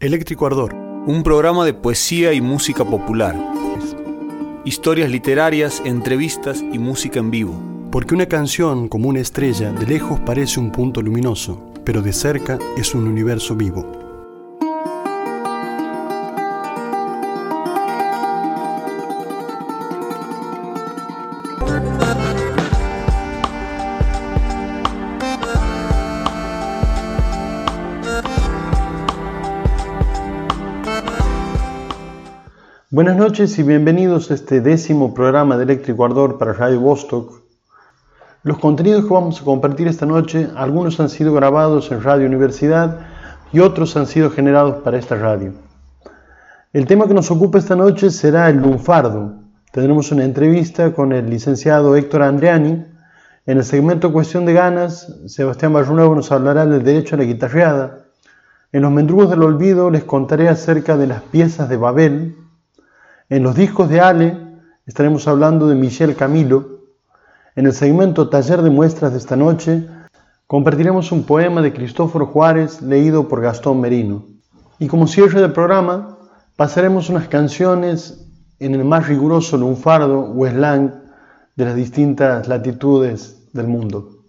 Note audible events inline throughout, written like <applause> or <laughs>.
Eléctrico Ardor, un programa de poesía y música popular. Historias literarias, entrevistas y música en vivo. Porque una canción, como una estrella, de lejos parece un punto luminoso, pero de cerca es un universo vivo. Buenas noches y bienvenidos a este décimo programa de Eléctrico Ardor para Radio Vostok. Los contenidos que vamos a compartir esta noche, algunos han sido grabados en Radio Universidad y otros han sido generados para esta radio. El tema que nos ocupa esta noche será el lunfardo. Tendremos una entrevista con el licenciado Héctor Andriani. En el segmento Cuestión de Ganas, Sebastián Barrunuevo nos hablará del derecho a la guitarreada. En los Mendrugos del Olvido les contaré acerca de las piezas de Babel, en los discos de Ale estaremos hablando de Michel Camilo. En el segmento Taller de Muestras de esta noche compartiremos un poema de Cristóforo Juárez leído por Gastón Merino. Y como cierre del programa, pasaremos unas canciones en el más riguroso lunfardo o slang de las distintas latitudes del mundo.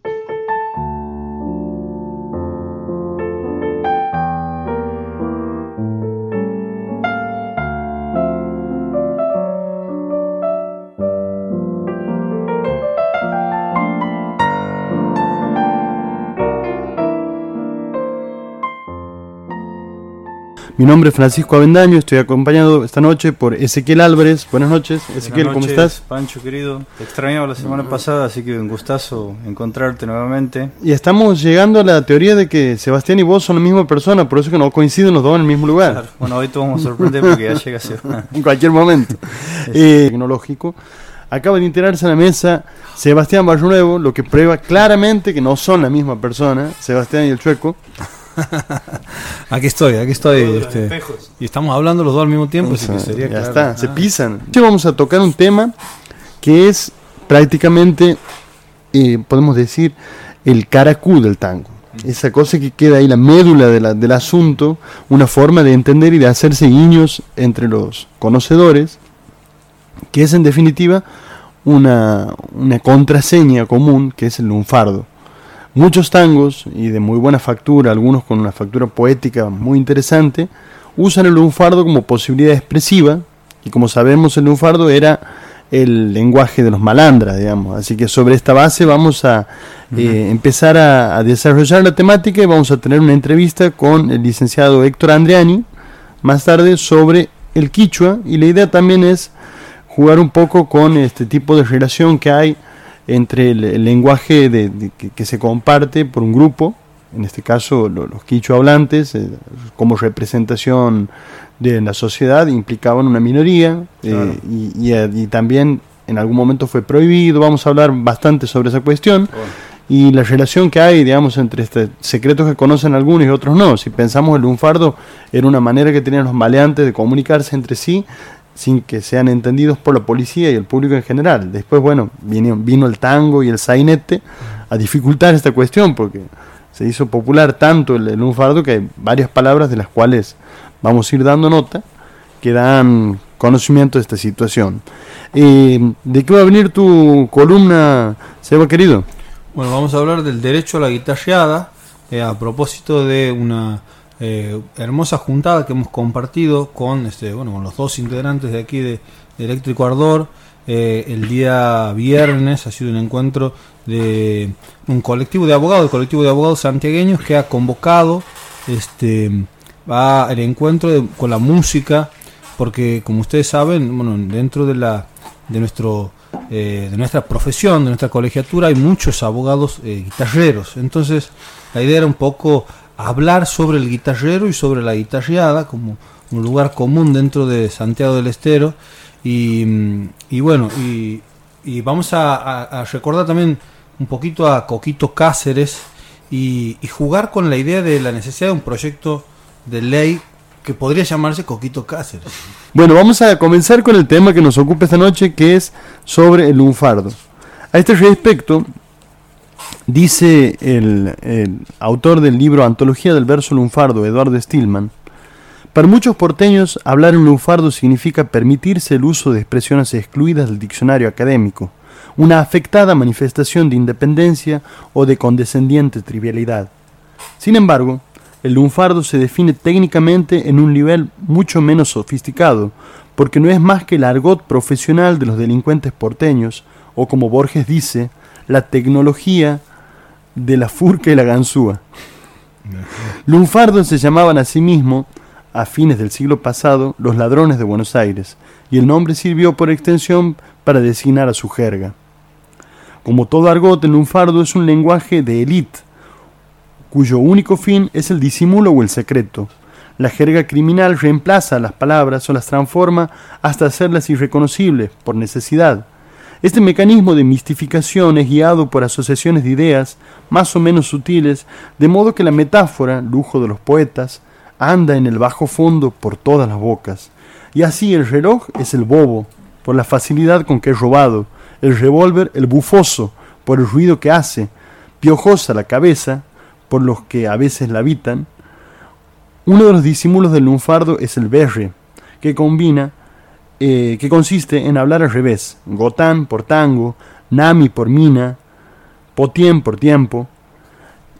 Mi nombre es Francisco Avendaño, estoy acompañado esta noche por Ezequiel Álvarez. Buenas noches, Ezequiel, ¿cómo estás? Pancho querido, te extrañaba la semana pasada, así que un gustazo encontrarte nuevamente. Y estamos llegando a la teoría de que Sebastián y vos son la misma persona, por eso que no coinciden los dos en el mismo lugar. Bueno, hoy te vamos a sorprender porque ya llega a <laughs> En cualquier momento. eh, tecnológico. Acaba de integrarse a la mesa Sebastián Barruevo, lo que prueba claramente que no son la misma persona, Sebastián y el Chueco. <laughs> aquí estoy, aquí estoy. Este, y estamos hablando los dos al mismo tiempo, así que sería Ya está, se pisan. Hoy vamos a tocar un tema que es prácticamente, eh, podemos decir, el caracú del tango. Esa cosa que queda ahí, la médula del asunto, una forma de entender y de hacerse guiños entre los conocedores, que es en definitiva una, una contraseña común, que es el lunfardo. Muchos tangos, y de muy buena factura, algunos con una factura poética muy interesante, usan el lunfardo como posibilidad expresiva, y como sabemos el lunfardo era el lenguaje de los malandras, digamos. Así que sobre esta base vamos a eh, empezar a, desarrollar la temática y vamos a tener una entrevista con el licenciado Héctor Andriani más tarde sobre el quichua y la idea también es jugar un poco con este tipo de relación que hay entre el, lenguaje de, que, se comparte por un grupo, en este caso los quicho hablantes, eh, como representación de la sociedad, implicaban una minoría eh, y, también en algún momento fue prohibido, vamos a hablar bastante sobre esa cuestión. Y la relación que hay, digamos, entre este secretos que conocen algunos y otros no. Si pensamos el lunfardo era una manera que tenían los maleantes de comunicarse entre sí, sin que sean entendidos por la policía y el público en general. Después, bueno, vino, el tango y el sainete a dificultar esta cuestión porque se hizo popular tanto el, lunfardo que hay varias palabras de las cuales vamos a ir dando nota que dan conocimiento de esta situación. Eh, ¿De qué va a venir tu columna, Seba querido? Bueno, vamos a hablar del derecho a la guitarreada eh, a propósito de una eh, hermosa juntada que hemos compartido con, este, bueno, con los dos integrantes de aquí de, Eléctrico Ardor. Eh, el día viernes ha sido un encuentro de un colectivo de abogados, el colectivo de abogados santiagueños que ha convocado este va el encuentro con la música, porque como ustedes saben, bueno, dentro de la de nuestro eh, de nuestra profesión, de nuestra colegiatura, hay muchos abogados guitarreros. Entonces, la idea era un poco hablar sobre el guitarrero y sobre la guitarreada como un lugar común dentro de Santiago del Estero. Y, bueno, y, vamos a, recordar también un poquito a Coquito Cáceres y, jugar con la idea de la necesidad de un proyecto de ley que podría llamarse Coquito Cáceres. Bueno, vamos a comenzar con el tema que nos ocupa esta noche, que es sobre el lunfardo. A este respecto, Dice el, autor del libro Antología del verso lunfardo, Eduardo Stillman, Para muchos porteños, hablar en lunfardo significa permitirse el uso de expresiones excluidas del diccionario académico, una afectada manifestación de independencia o de condescendiente trivialidad. Sin embargo, el lunfardo se define técnicamente en un nivel mucho menos sofisticado, porque no es más que el argot profesional de los delincuentes porteños, o como Borges dice, la tecnología de la furca y la ganzúa. Lunfardos se llamaban a sí mismos, a fines del siglo pasado, los ladrones de Buenos Aires, y el nombre sirvió por extensión para designar a su jerga. Como todo argot, el lunfardo es un lenguaje de élite, cuyo único fin es el disimulo o el secreto. La jerga criminal reemplaza las palabras o las transforma hasta hacerlas irreconocibles por necesidad. Este mecanismo de mistificación es guiado por asociaciones de ideas más o menos sutiles, de modo que la metáfora, lujo de los poetas, anda en el bajo fondo por todas las bocas. Y así el reloj es el bobo, por la facilidad con que es robado, el revólver el bufoso, por el ruido que hace, piojosa la cabeza, por los que a veces la habitan. Uno de los disimulos del lunfardo es el berre, que combina eh, que consiste en hablar al revés, gotán por tango, nami por mina, potien por tiempo.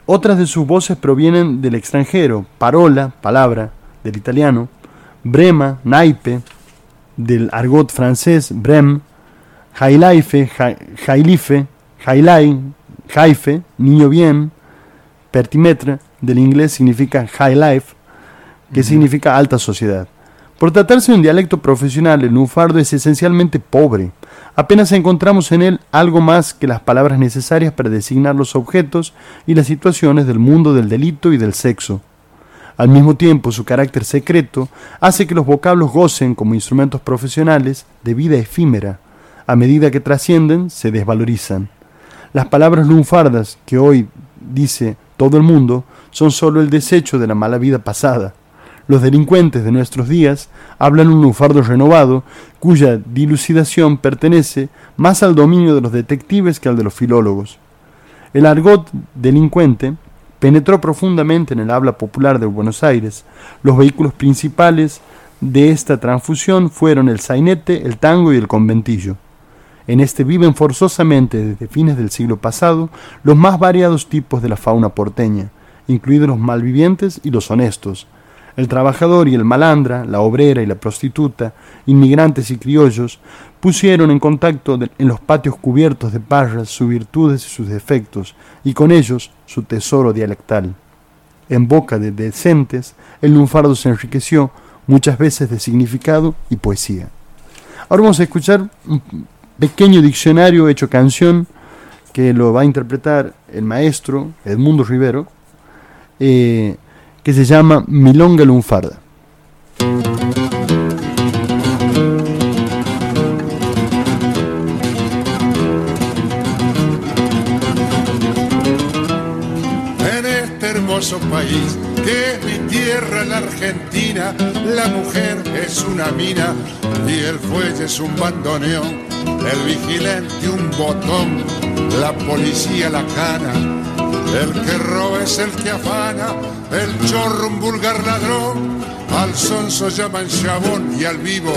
Otras de sus voces provienen del extranjero, parola, palabra, del italiano, brema, naipe, del argot francés, brem, jailaife, jailife, jailai, jaife, niño bien, pertimetre, del inglés significa high life, que significa alta sociedad. Por tratarse de un dialecto profesional, el lunfardo es esencialmente pobre. Apenas encontramos en él algo más que las palabras necesarias para designar los objetos y las situaciones del mundo del delito y del sexo. Al mismo tiempo, su carácter secreto hace que los vocablos gocen como instrumentos profesionales de vida efímera. A medida que trascienden, se desvalorizan. Las palabras lunfardas, que hoy dice todo el mundo, son sólo el desecho de la mala vida pasada. Los delincuentes de nuestros días hablan un lunfardo renovado, cuya dilucidación pertenece más al dominio de los detectives que al de los filólogos. El argot delincuente penetró profundamente en el habla popular de Buenos Aires. Los vehículos principales de esta transfusión fueron el sainete, el tango y el conventillo. En este viven forzosamente desde fines del siglo pasado los más variados tipos de la fauna porteña, incluidos los malvivientes y los honestos, el trabajador y el malandra, la obrera y la prostituta, inmigrantes y criollos, pusieron en contacto en los patios cubiertos de parras sus virtudes y sus defectos, y con ellos su tesoro dialectal. En boca de decentes, el lunfardo se enriqueció muchas veces de significado y poesía. Ahora vamos a escuchar un pequeño diccionario hecho canción que lo va a interpretar el maestro Edmundo Rivero. Eh, que se llama Milonga Lunfarda. En este hermoso país que es mi tierra, la Argentina, la mujer es una mina y el fuelle es un bandoneón, el vigilante un botón, la policía la cana el que roba es el que afana, el chorro un vulgar ladrón, al sonso llaman chabón y al vivo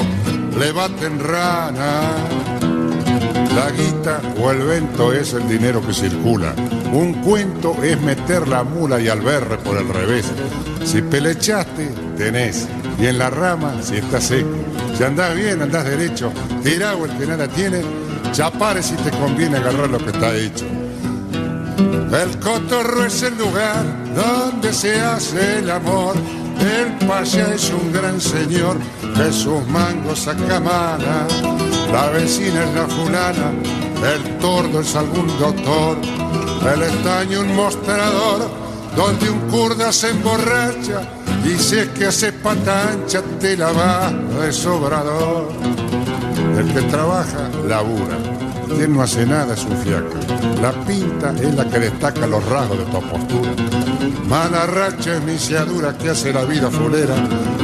le baten rana. La guita o el vento es el dinero que circula. Un cuento es meter la mula y al berre por el revés. Si pelechaste, tenés. Y en la rama, si estás seco. Si andás bien, andás derecho. Tirado el que nada tiene. Chapare si te conviene agarrar lo que está hecho. El cotorro es el lugar donde se hace el amor. El paya es un gran señor que sus mangos mana. La vecina es la fulana, el tordo es algún doctor. El estaño un mostrador donde un kurda se emborracha. Y si es que hace patancha te la va de sobrador. El que trabaja, labura quien no hace nada es un fiaca. La pinta es la que destaca los rasgos de tu postura. Mala racha es misiadura que hace la vida fulera.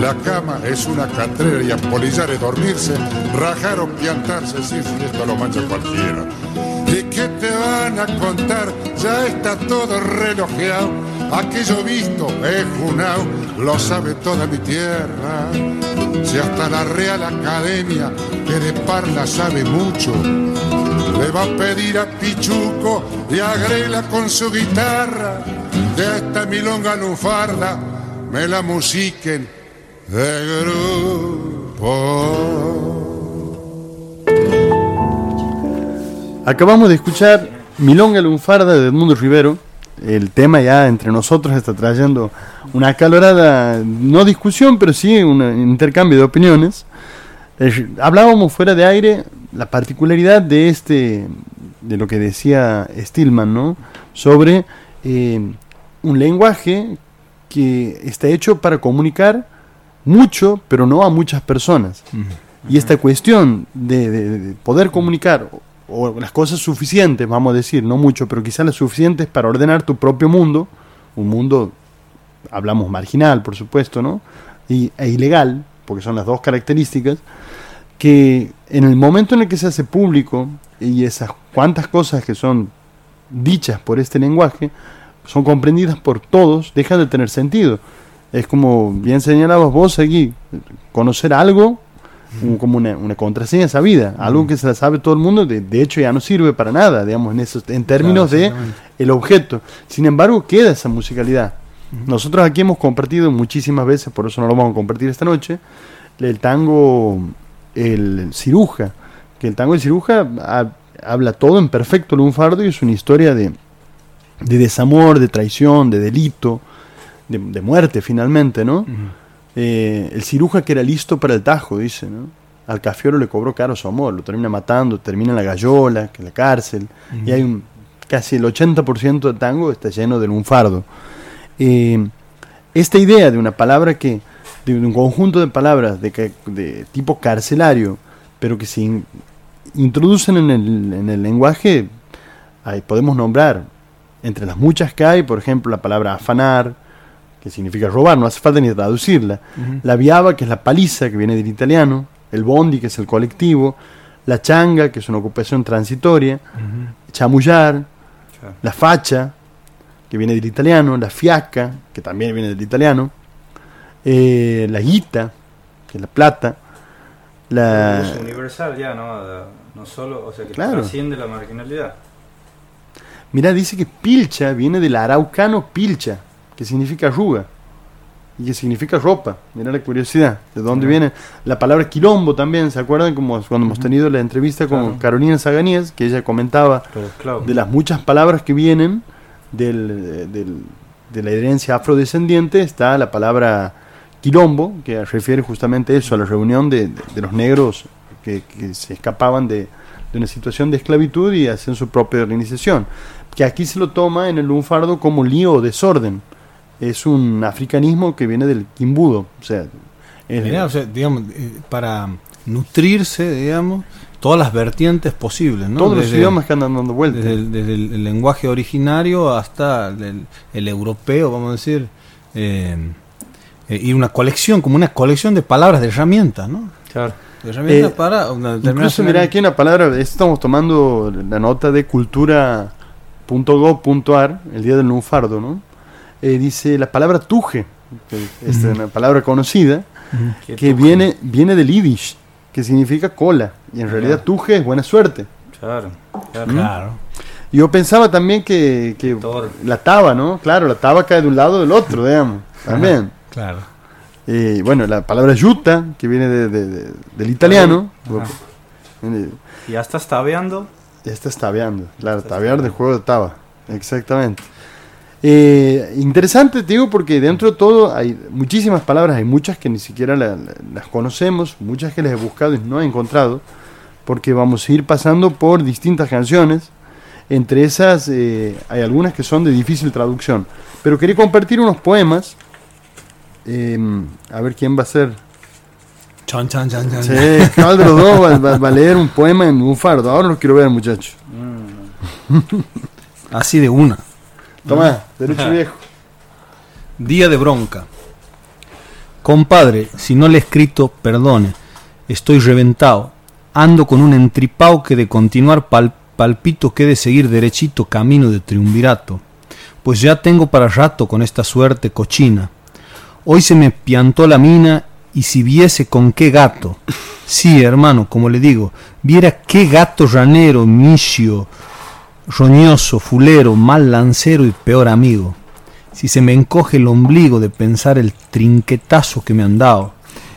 La cama es una catrera y apolillar es dormirse, rajar o piantarse, sí, sí, esto lo mancha cualquiera. ¿Y qué te van a contar? Ya está todo relojeado. Aquello visto es junao, lo sabe toda mi tierra. Si hasta la Real Academia, que de parla sabe mucho, le va a pedir a Pichuco y a Grela con su guitarra, de esta milonga lufarda, me la musiquen de grupo. Acabamos de escuchar Milonga Lunfarda de Edmundo Rivero. El tema ya entre nosotros está trayendo una acalorada, no discusión, pero sí un intercambio de opiniones. Hablábamos fuera de aire la particularidad de este, de lo que decía Stillman, ¿no? Sobre eh, un lenguaje que está hecho para comunicar mucho, pero no a muchas personas. Y esta cuestión de, de poder comunicar o las cosas suficientes, vamos a decir, no mucho, pero quizás las suficientes para ordenar tu propio mundo, un mundo, hablamos marginal, por supuesto, ¿no? Y, e ilegal, porque son las dos características, que en el momento en el que se hace público y esas cuantas cosas que son dichas por este lenguaje son comprendidas por todos, dejan de tener sentido. Es como bien señalabas vos aquí, conocer algo como una, una, contraseña sabida, algo que se la sabe todo el mundo, de, de, hecho ya no sirve para nada, digamos, en, esos, en términos de el objeto. Sin embargo, queda esa musicalidad. Nosotros aquí hemos compartido muchísimas veces, por eso no lo vamos a compartir esta noche, el tango, el ciruja, que el tango del ciruja habla todo en perfecto lunfardo y es una historia de, de desamor, de traición, de delito, de, de muerte finalmente, ¿no? Eh, el ciruja que era listo para el tajo, dice, ¿no? Al cafiero le cobró caro su amor, lo termina matando, termina en la gallola, que en la cárcel, y hay un, casi el 80% del tango está lleno de lunfardo. Eh, esta idea de una palabra que, de un conjunto de palabras de, de tipo carcelario, pero que se in, introducen en el, en el lenguaje, ahí podemos nombrar, entre las muchas que hay, por ejemplo, la palabra afanar, que significa robar, no hace falta ni traducirla. Uh -huh. La viaba, que es la paliza, que viene del italiano. El bondi, que es el colectivo. La changa, que es una ocupación transitoria. Uh -huh. Chamullar. La facha, que viene del italiano. La fiaca, que también viene del italiano. Eh, la guita, que es la plata. La... Es universal ya, ¿no? No solo, o sea, que Claro. trasciende la marginalidad. Mira, dice que pilcha viene del araucano pilcha, que significa arruga y que significa ropa. Mira la curiosidad, de dónde viene la palabra quilombo también. ¿Se acuerdan como cuando hemos tenido la entrevista con Claro. Carolina Saganías, que ella comentaba claro. de las muchas palabras que vienen del, del- de la herencia afrodescendiente? Está la palabra quilombo, que refiere justamente eso, a la reunión de, de- de los negros que, que se escapaban de, de una situación de esclavitud y hacen su propia organización. Que aquí se lo toma en el lunfardo como lío o desorden. Es un africanismo que viene del quimbudo. O sea, es- Mirá, o sea, digamos, eh, para nutrirse, digamos, todas las vertientes posibles, ¿no? todos los idiomas que andan dando vueltas. Desde el, desde el- el lenguaje originario hasta el, el europeo, vamos a decir, eh, eh, y una colección, como una colección de palabras, de herramientas, ¿no? Claro. De herramientas Eh, para una Incluso, mira, aquí una palabra, estamos tomando la nota de cultura.go.ar, el día del lunfardo, ¿no? Eh, dice la palabra tuje, que es Ujú. una palabra conocida, Qué que tujo. viene, viene del yiddish, que significa cola, y en Ya. realidad tuje es buena suerte. Claro. Claro. Claro. Y Yo pensaba también que, que la taba, ¿no? Claro, la taba cae de un lado o del otro, <laughs> digamos, también. Claro. Eh, bueno, la palabra yuta, que viene de- de- de- del italiano, Y ya estás tabeando. Ya estás tabeando, claro, tabear de tabeando. juego de taba, exactamente. Eh, interesante, te digo, porque dentro de todo hay muchísimas palabras, hay muchas que ni siquiera la- la- las conocemos, muchas que las he buscado y no he encontrado, porque vamos a ir pasando por distintas canciones. Entre esas eh, hay algunas que son de difícil traducción, pero quería compartir unos poemas. Eh, a ver quién va a ser. Chan, chan, chan, chan. Sí, ¿cuál de los dos va, va- va a leer un poema en un fardo? Ahora los quiero ver, muchachos. <laughs> Así de una. Tomá, derecho <laughs> viejo. Día de bronca. Compadre, si no le he escrito, perdone. Estoy reventado. Ando con un entripao que de continuar pal- palpito que de seguir derechito camino de triunvirato. Pues ya tengo para rato con esta suerte cochina. Hoy se me piantó la mina y si viese con qué gato. Sí, hermano, como le digo, viera qué gato ranero, misio, roñoso, fulero, mal lancero y peor amigo. Si se me encoge el ombligo de pensar el trinquetazo que me han dado,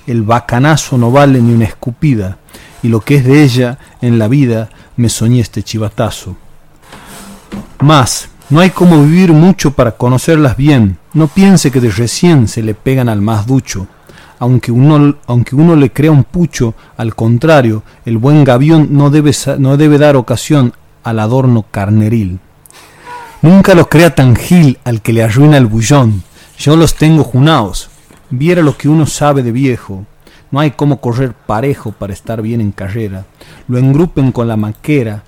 el bacanazo no vale ni una escupida, y lo que es de ella en la vida me soñé este chivatazo. Más, no hay como vivir mucho para conocerlas bien, no piense que de recién se le pegan al más ducho. Aunque uno, aunque uno le crea un pucho, al contrario, el buen gavión no debe, no debe dar ocasión al adorno carneril. Nunca los crea tan gil al que le arruina el bullón. Yo los tengo junaos. Viera lo que uno sabe de viejo. No hay cómo correr parejo para estar bien en carrera. Lo engrupen con la maquera,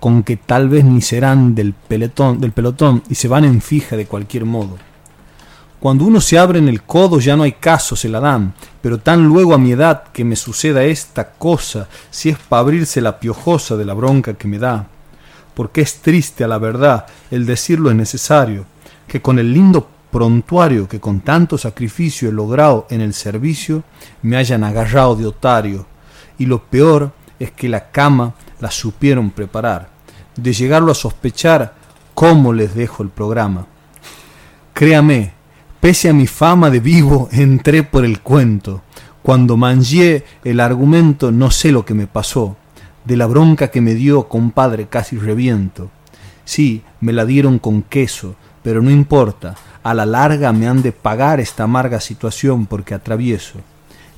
con que tal vez ni serán del pelotón, del pelotón y se van en fija de cualquier modo. Cuando uno se abre en el codo ya no hay caso, se la dan, pero tan luego a mi edad que me suceda esta cosa, si es para abrirse la piojosa de la bronca que me da. Porque es triste a la verdad, el decirlo es necesario, que con el lindo prontuario que con tanto sacrificio he logrado en el servicio, me hayan agarrado de otario. Y lo peor es que la cama la supieron preparar. De llegarlo a sospechar, ¿cómo les dejo el programa? Créame, Pese a mi fama de vivo, entré por el cuento. Cuando mangié el argumento, no sé lo que me pasó. De la bronca que me dio, compadre, casi reviento. Sí, me la dieron con queso, pero no importa. A la larga me han de pagar esta amarga situación porque atravieso.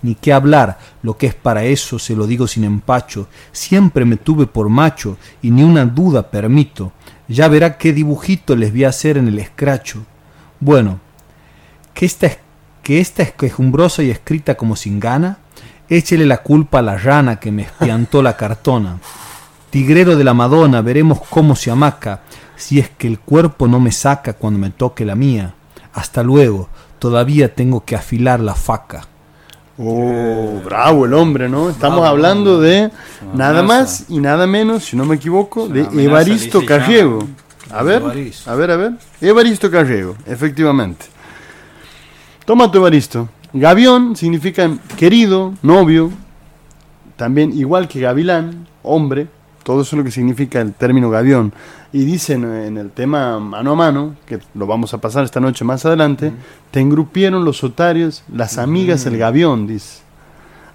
Ni qué hablar, lo que es para eso se lo digo sin empacho. Siempre me tuve por macho y ni una duda permito. Ya verá qué dibujito les voy a hacer en el escracho. Bueno, que esta, que esta es quejumbrosa y escrita como sin gana, échele la culpa a la rana que me espiantó la cartona. Tigrero de la Madonna, veremos cómo se amaca, si es que el cuerpo no me saca cuando me toque la mía. Hasta luego, todavía tengo que afilar la faca. Oh, bravo el hombre, ¿no? Estamos hablando de nada más y nada menos, si no me equivoco, de Evaristo Carriego. A ver, a ver, a ver. Evaristo Carriego, efectivamente. Toma tu Evaristo. Gavión significa querido, novio, también igual que gavilán, hombre, todo eso es lo que significa el término gavión. Y dicen en el tema mano a mano, que lo vamos a pasar esta noche más adelante, te engrupieron los otarios, las amigas el gavión, dice.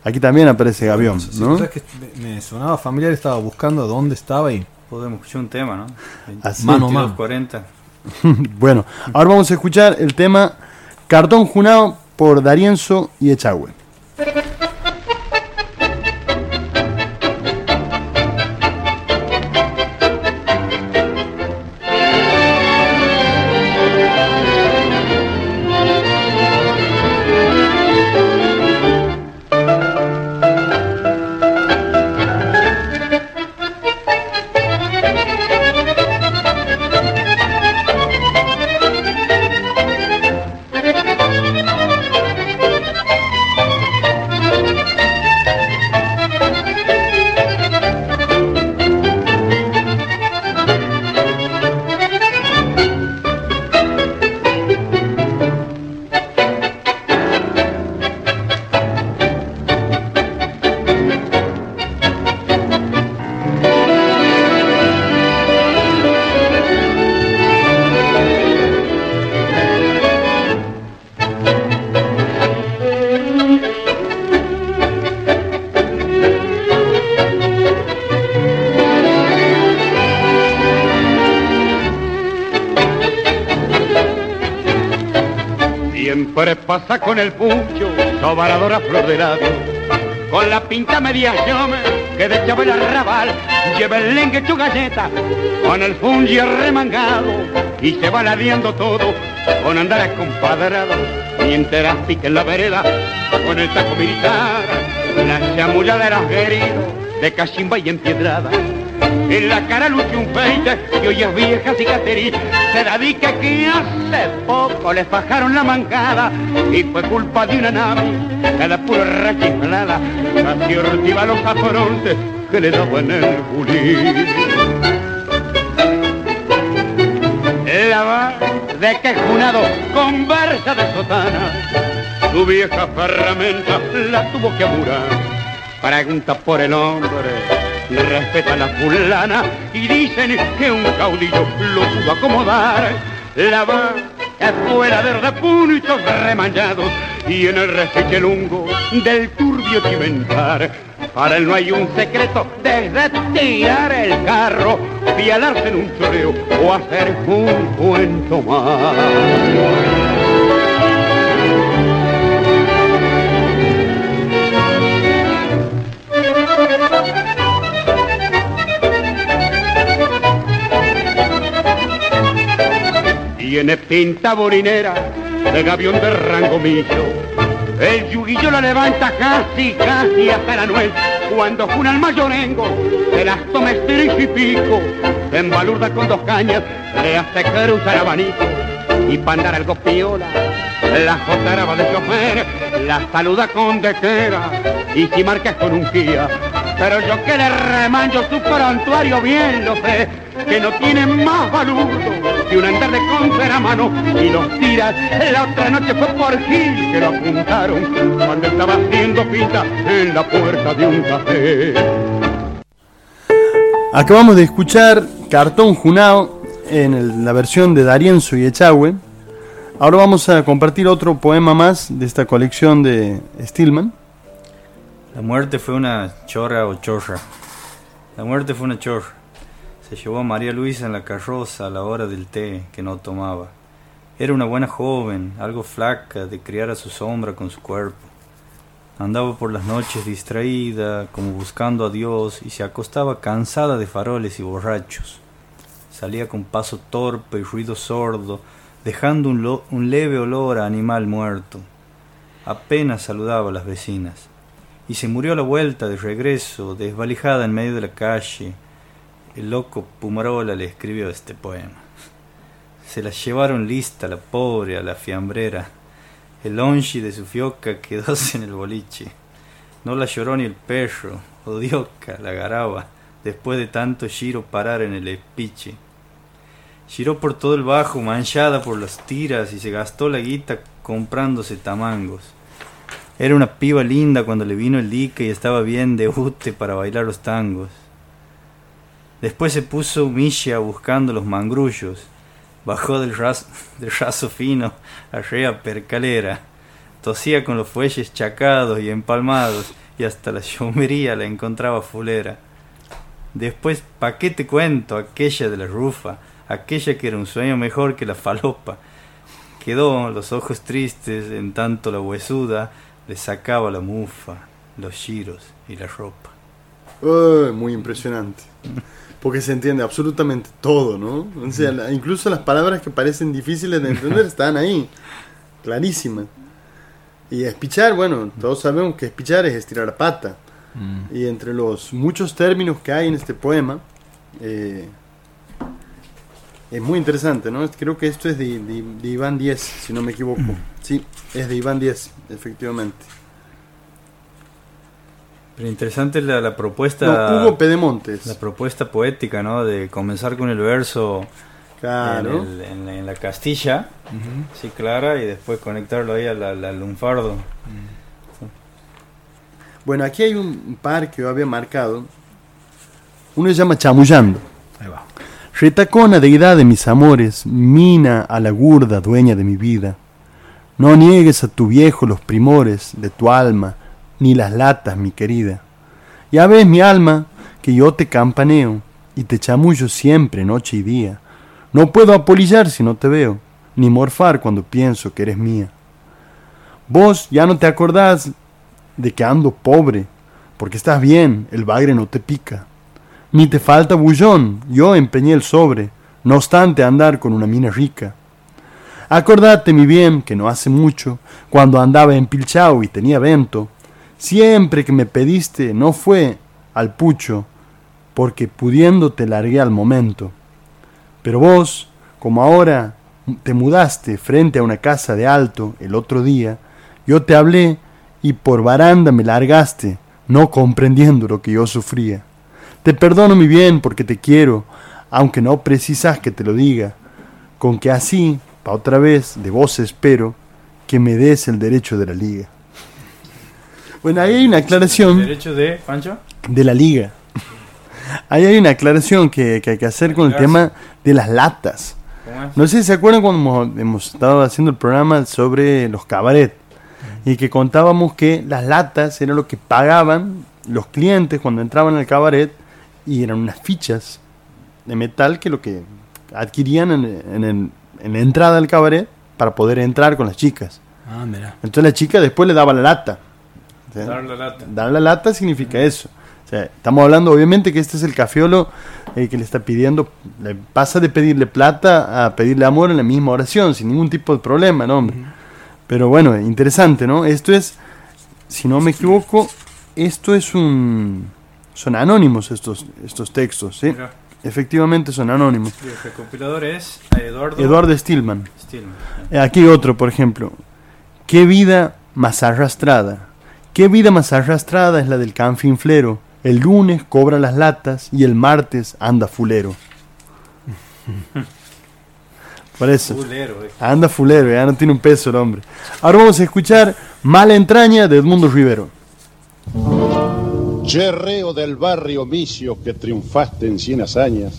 Aquí también aparece gavión, ¿no? que me sonaba familiar, estaba buscando dónde estaba y... Podemos escuchar un tema, ¿no? mano a mano. 40. <laughs> bueno, ahora vamos a escuchar el tema Cartón Junao por Darienzo y Echagüe. Pasa con el pucho, sobaradora flor con la pinta media llama que de el arrabal, lleva el lengue tu con el fungi remangado, y se va ladeando todo, con andar acompadrado, mientras pique en la vereda, con el taco militar, la chamulla de los de cachimba y empiedrada en la cara luce un peite y hoy es vieja cicatriz. Se dedica que hace poco les bajaron la mancada y fue culpa de una nave la pura rachiflada casi ortiva los afrontes que le daban el bulín. La de que junado conversa de sotana. Su vieja ferramenta la tuvo que amurar. Pregunta por el hombre, respeta a la fulana y dicen que un caudillo lo pudo acomodar. La va fuera de puntos remañados y en el refiche lungo del turbio cimentar. Para él no hay un secreto desde tirar el carro, fialarse en un choreo o hacer un cuento más. Tiene pinta borinera de gavión de rango. El yuguillo la levanta casi, casi hasta la nuez. Cuando juna el mayorengo, se las toma y pico. Se embalurda con dos cañas, le hace cruzar abanico. Y para andar algo piola, la jotaraba de chofer, la saluda con dequera. Y si marcas con un guía, pero yo que le remancho su prontuario bien lo sé, que no tiene más valor que un andar de contra a mano y los tiras. La otra noche fue por Gil que lo apuntaron cuando estaba haciendo pinta en la puerta de un café. Acabamos de escuchar Cartón Junao en la versión de Darienzo y Echagüe. Ahora vamos a compartir otro poema más de esta colección de Stillman. La muerte fue una chorra o chorra. La muerte fue una chorra. Se llevó a María Luisa en la carroza a la hora del té que no tomaba. Era una buena joven, algo flaca, de criar a su sombra con su cuerpo. Andaba por las noches distraída, como buscando a Dios, y se acostaba cansada de faroles y borrachos. Salía con paso torpe y ruido sordo, dejando un, un leve olor a animal muerto. Apenas saludaba a las vecinas. Y se murió a la vuelta de regreso, desvalijada en medio de la calle, el loco Pumarola le escribió este poema. Se la llevaron lista la pobre a la fiambrera. El onchi de su fioca quedóse <laughs> en el boliche. No la lloró ni el perro, odioca la garaba, después de tanto giro parar en el espiche. Giró por todo el bajo, manchada por las tiras, y se gastó la guita comprándose tamangos. Era una piba linda cuando le vino el dique y estaba bien de ute para bailar los tangos. Después se puso Misha buscando los mangrullos. Bajó del raso, del raso fino percalera. Tosía con los fuelles chacados y empalmados y hasta la llomería la encontraba fulera. Después, ¿pa' qué te cuento? Aquella de la rufa, aquella que era un sueño mejor que la falopa. Quedó los ojos tristes en tanto la huesuda le sacaba la mufa, los giros y la ropa. muy impresionante porque se entiende absolutamente todo, ¿no? O sea, incluso las palabras que parecen difíciles de entender <laughs> están ahí, clarísimas. Y espichar, bueno, todos sabemos que espichar es estirar la pata. Mm. Y entre los muchos términos que hay en este poema, eh, es muy interesante, ¿no? Creo que esto es de, de Iván Díez, si no me equivoco. Mm. Sí, es de Iván Díez, efectivamente. Pero interesante la, la propuesta. No, Hugo Pedemontes. La propuesta poética, ¿no? De comenzar con el verso claro. en, la Castilla, sí, clara, y después conectarlo ahí al, lunfardo. Bueno, aquí hay un par que yo había marcado. Uno se llama Chamullando. Ahí va. Retacona deidad de mis amores, mina a la gurda dueña de mi vida. No niegues a tu viejo los primores de tu alma ni las latas, mi querida. Ya ves, mi alma, que yo te campaneo y te chamullo siempre, noche y día. No puedo apolillar si no te veo, ni morfar cuando pienso que eres mía. Vos ya no te acordás de que ando pobre, porque estás bien, el bagre no te pica. Ni te falta bullón, yo empeñé el sobre, no obstante andar con una mina rica. Acordate, mi bien, que no hace mucho, cuando andaba en Pilchao y tenía vento, Siempre que me pediste no fue al pucho, porque pudiendo te largué al momento. Pero vos, como ahora te mudaste frente a una casa de alto el otro día, yo te hablé y por baranda me largaste, no comprendiendo lo que yo sufría. Te perdono mi bien porque te quiero, aunque no precisas que te lo diga, con que así pa' otra vez, de vos espero que me des el derecho de la liga. Bueno, ahí hay una aclaración ¿Derecho de Pancho? de la liga. Ahí hay una aclaración que, que hay que hacer con el tema de las latas. No sé si se acuerdan cuando hemos, hemos estado haciendo el programa sobre los cabaret y que contábamos que las latas era lo que pagaban los clientes cuando entraban al cabaret y eran unas fichas de metal que lo que adquirían en, en el- en la entrada al cabaret para poder entrar con las chicas. Ah, mira. Entonces la chica después le daba la lata. Dar la lata. Dar la lata significa eso. O sea, estamos hablando obviamente que este es el cafiolo eh, que le está pidiendo, le pasa de pedirle plata a pedirle amor en la misma oración, sin ningún tipo de problema, ¿no? hombre? Pero bueno, interesante, ¿no? Esto es, si no me equivoco, esto es un... Son anónimos estos, estos textos, ¿sí? Mira, Efectivamente son anónimos. y el recopilador es Eduardo, Eduardo Stillman. Stillman. Aquí otro, por ejemplo. ¿Qué vida más arrastrada? ¿Qué vida más arrastrada es la del canfinflero? El lunes cobra las latas y el martes anda fulero. <laughs> Por eso. Fulero, eh. Anda fulero, ya no tiene un peso el hombre. Ahora vamos a escuchar Mala entraña de Edmundo Rivero. Cherreo del barrio Micio que triunfaste en cien hazañas,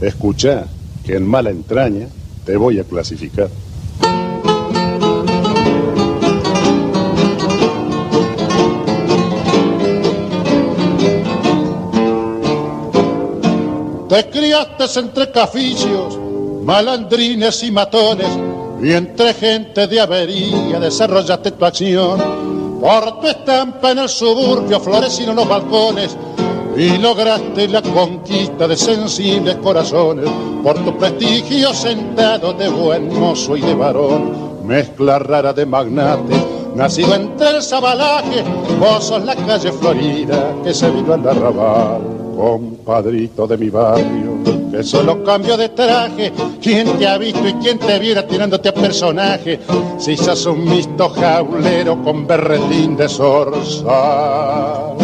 escucha que en mala entraña te voy a clasificar. Te criaste entre cafillos, malandrines y matones, y entre gente de avería desarrollaste tu acción. Por tu estampa en el suburbio florecieron los balcones y lograste la conquista de sensibles corazones. Por tu prestigio sentado de buen mozo y de varón, mezcla rara de magnate, nacido entre el sabalaje, vos sos la calle Florida que se vino al arrabal compadrito de mi barrio, que solo cambio de traje. ¿Quién te ha visto y quién te viera tirándote a personaje? Si sos un misto jaulero con berretín de zorza.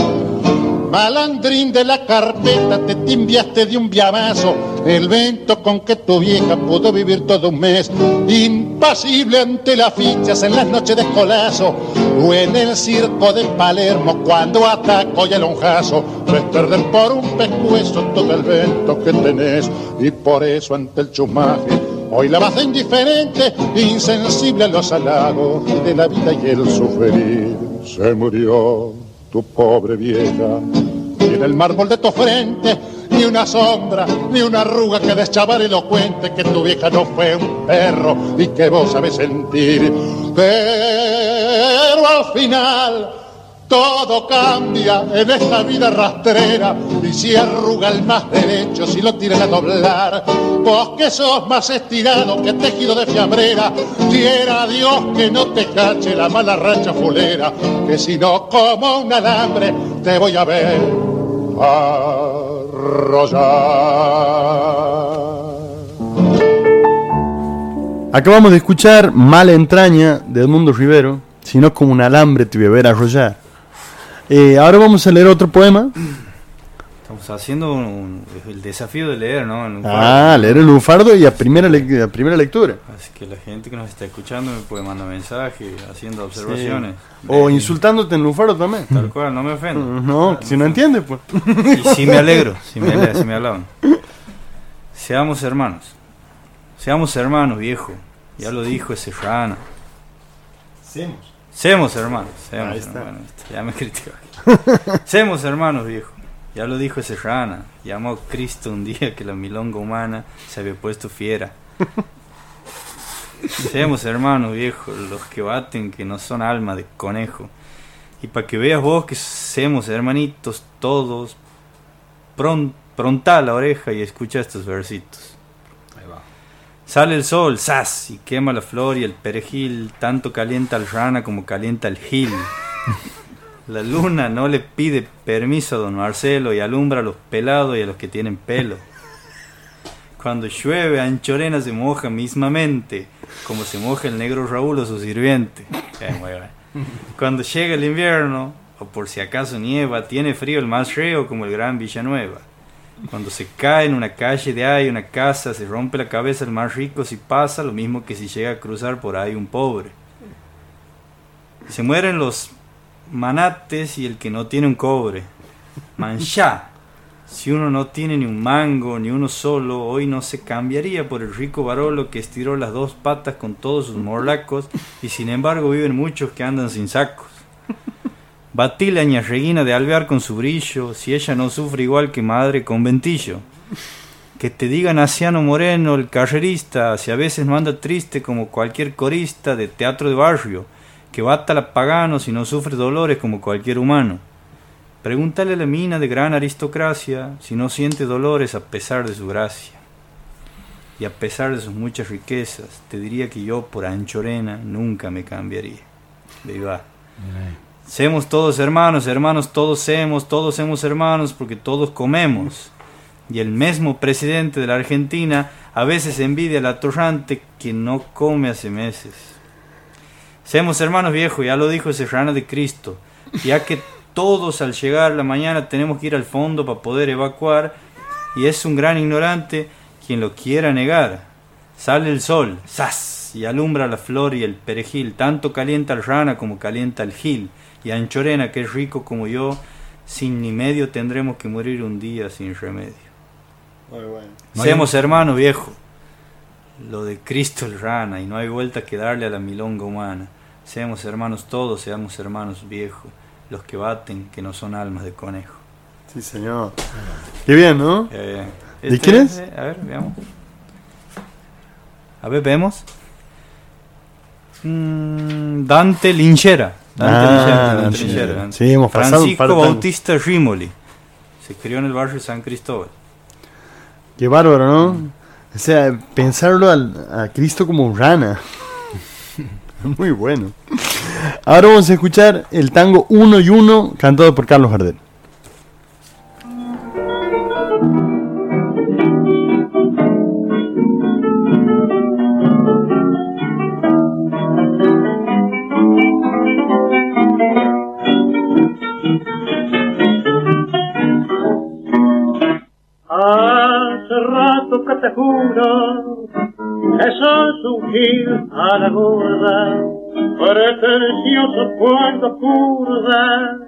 Malandrín de la carpeta, te timbiaste de un viamazo, el vento con que tu vieja pudo vivir todo un mes, impasible ante las fichas en las noches de escolazo, o en el circo de Palermo cuando ataco y el lonjazo, ves perder por un pescuezo todo el vento que tenés, y por eso ante el chumaje, hoy la vas indiferente, insensible a los halagos de la vida y el sufrir, se murió tu pobre vieja. Y en el mármol de tu frente, ni una sombra, ni una arruga que deschavar elocuente que tu vieja no fue un perro y que vos sabes sentir. Pero al final todo cambia en esta vida rastrera y si arruga el más derecho, si lo tiran a doblar, vos que sos más estirado que tejido de fiambrera, quiera Dios que no te cache la mala racha fulera, que si no como un alambre te voy a ver arrollar. Acabamos de escuchar Mala entraña de Edmundo Rivero, si no como un alambre te voy a arrollar. Eh, ahora vamos a leer otro poema. Estamos haciendo un- el desafío de leer, ¿no? En un Ah, leer el lunfardo y a primera, lec- a primera lectura. Así que la gente que nos está escuchando me puede mandar mensajes, haciendo observaciones. O De- insultándote en lunfardo también. Tal cual, no me ofendo. No, si no entiendes, pues. Y sí me alegro, si me, ale- sí me alaban. Seamos hermanos. Seamos hermanos, viejo. Ya lo dijo ese rana. Seamos hermanos. Seamos Ahí está. hermanos. Ya me criticó. Seamos hermanos, viejo. Ya lo dijo ese rana. Llamó Cristo un día que la milonga humana se había puesto fiera. <laughs> Seamos hermanos, viejo, los que baten que no son alma de conejo. Y para que veas vos que seamos hermanitos todos, pron, pronta la oreja y escucha estos versitos. Sale el sol, ¡zas! y quema la flor y el perejil, tanto calienta al rana como calienta el gil. <laughs> La luna no le pide permiso a don Marcelo y alumbra a los pelados y a los que tienen pelo. Cuando llueve, Anchorena se moja mismamente, como se moja el negro Raúl o su sirviente. Cuando llega el invierno, o por si acaso nieva, tiene frío el más reo como el gran Villanueva. Cuando se cae en una calle de ahí, una casa, se rompe la cabeza el más rico si pasa, lo mismo que si llega a cruzar por ahí un pobre. Se mueren los manates y el que no tiene un cobre. Manchá. Si uno no tiene ni un mango, ni uno solo, hoy no se cambiaría por el rico varolo que estiró las dos patas con todos sus morlacos y sin embargo viven muchos que andan sin sacos. Batí la ñarreguina de alvear con su brillo, si ella no sufre igual que madre con ventillo. Que te diga Naciano Moreno, el carrerista, si a veces no anda triste como cualquier corista de teatro de barrio, que bata la pagano si no sufre dolores como cualquier humano. Pregúntale a la mina de gran aristocracia si no siente dolores a pesar de su gracia. Y a pesar de sus muchas riquezas, te diría que yo por anchorena nunca me cambiaría. Viva. Semos todos hermanos, hermanos todos semos, todos somos hermanos porque todos comemos. Y el mismo presidente de la Argentina a veces envidia al atorrante que no come hace meses. Semos hermanos viejos, ya lo dijo Serrana de Cristo, ya que todos al llegar la mañana tenemos que ir al fondo para poder evacuar y es un gran ignorante quien lo quiera negar. Sale el sol, ¡zas! y alumbra la flor y el perejil, tanto calienta el rana como calienta el gil, y Anchorena, que es rico como yo, sin ni medio tendremos que morir un día sin remedio. Seamos hermanos, viejo. Lo de Cristo el rana, y no hay vuelta que darle a la milonga humana. Seamos hermanos todos, seamos hermanos viejos los que baten, que no son almas de conejo. Sí, señor. Qué bien, ¿no? Eh, ¿De este, quién es? eh, a ver, veamos. A ver, vemos. Mm, Dante Linchera. Dante Ah, Linchera, Dante Linchera. Sí, hemos Francisco de. Bautista Rimoli. Se crió en el barrio de San Cristóbal. Qué bárbaro, ¿no? O sea, pensarlo al- a Cristo como rana. <laughs> Muy bueno. Ahora vamos a escuchar el tango Uno y Uno, cantado por Carlos Gardel. Hace te juro que sos un gil a la gorda, pretencioso cuando curda,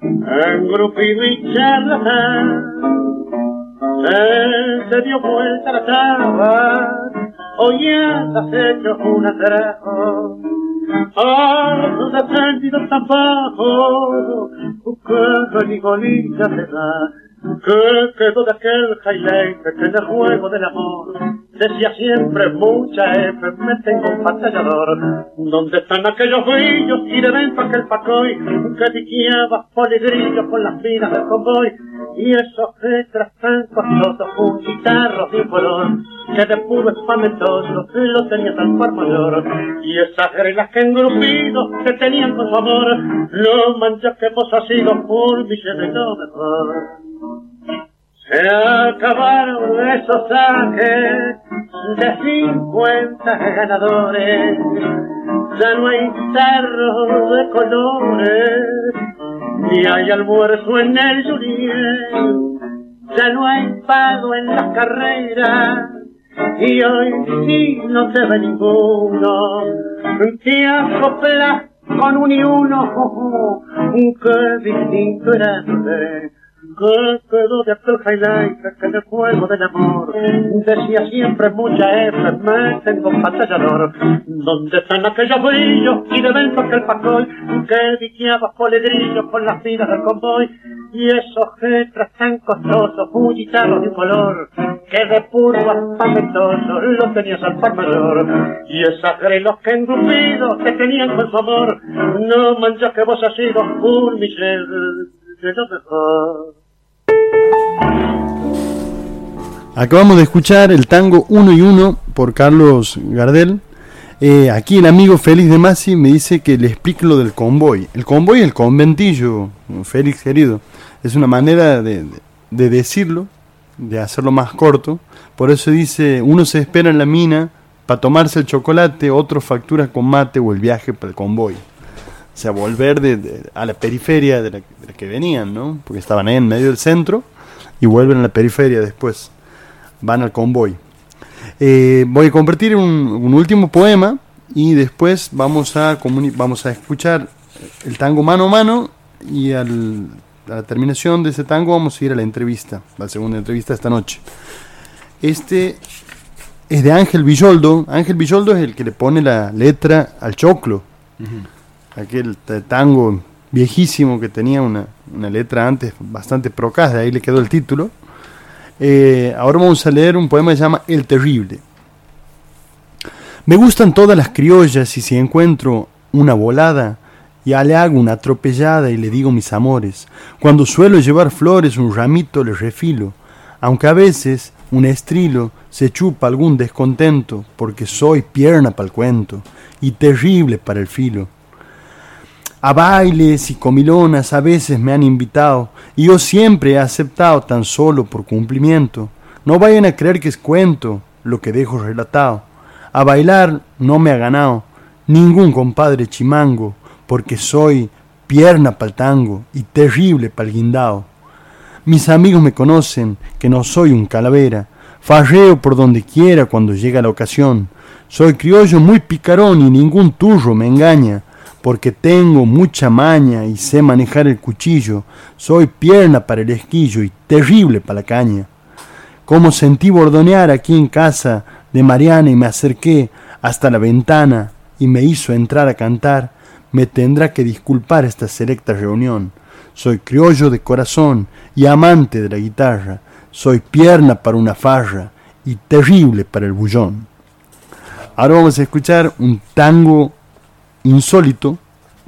engrupido y charlatán. Se te dio vuelta la taba, hoy has hecho un atrajo. Has defendido tan bajo, que felicolita te da. Que quedó de aquel highlight que en el juego del amor decía siempre mucha F, me tengo un pantallador. ¿Dónde están aquellos brillos y de vento aquel pacoy que diqueaba poligrillos con las minas del convoy? Y esos letras tan costosos, un guitarro de un color que de puro espamentoso lo tenía tan par mayor. Y esas grelas que engrupidos que tenían con su amor, lo manchas que vos has sido por mi mejor. Se acabaron esos saques de 50 ganadores. Ya no hay tarros de colores, ni hay almuerzo en el Juniel. Ya no hay pago en las carreras, y hoy sí no se ve ninguno. Te acoplas con un y uno, <laughs> que distinto era quedó de aquel highlight que el fuego del amor decía siempre mucha F, me tengo pantallador. ¿Dónde están aquellos brillos y de vento aquel pacoy que diqueaba polegrillos con las vidas del convoy? Y esos getras tan costosos, guitarro de un color que de puro espamentoso lo tenías al par mayor. Y esas grelos que engrupidos que tenían con su amor, no manches que vos has sido un Michel de lo mejor. Acabamos de escuchar el tango Uno y Uno por Carlos Gardel. Eh, aquí el amigo Félix de Masi me dice que le explique lo del convoy. El convoy es el conventillo, Félix querido. Es una manera de- de decirlo, de hacerlo más corto. Por eso dice, uno se espera en la mina para tomarse el chocolate, otro factura con mate o el viaje para el convoy. Sea, volver de, a la periferia de la, que venían, ¿no? Porque estaban ahí en medio del centro y vuelven a la periferia después, van al convoy. Eh, voy a compartir un, último poema y después vamos a, vamos a escuchar el tango mano a mano y a la terminación de ese tango vamos a ir a la entrevista, la segunda entrevista esta noche. Este es de Ángel Villoldo. Ángel Villoldo es el que le pone la letra al choclo. Aquel tango viejísimo que tenía una, letra antes bastante procaz, de ahí le quedó el título. Eh, ahora vamos a leer un poema que se llama El Terrible. Me gustan todas las criollas y si encuentro una volada, ya le hago una atropellada y le digo mis amores. Cuando suelo llevar flores, un ramito le refilo, aunque a veces un estrilo se chupa algún descontento, porque soy pierna para el cuento y terrible para el filo. A bailes y comilonas a veces me han invitado y yo siempre he aceptado tan solo por cumplimiento. No vayan a creer que es cuento lo que dejo relatado. A bailar no me ha ganado ningún compadre chimango, porque soy pierna para el tango y terrible para el guindao. Mis amigos me conocen que no soy un calavera, farreo por donde quiera cuando llega la ocasión. Soy criollo muy picarón y ningún turro me engaña, porque tengo mucha maña y sé manejar el cuchillo. Soy pierna para el esquillo y terrible para la caña. Como sentí bordonear aquí en casa de Mariana y me acerqué hasta la ventana y me hizo entrar a cantar, me tendrá que disculpar esta selecta reunión soy criollo de corazón y amante de la guitarra, soy pierna para una farra y terrible para el bullón. Ahora vamos a escuchar un tango insólito,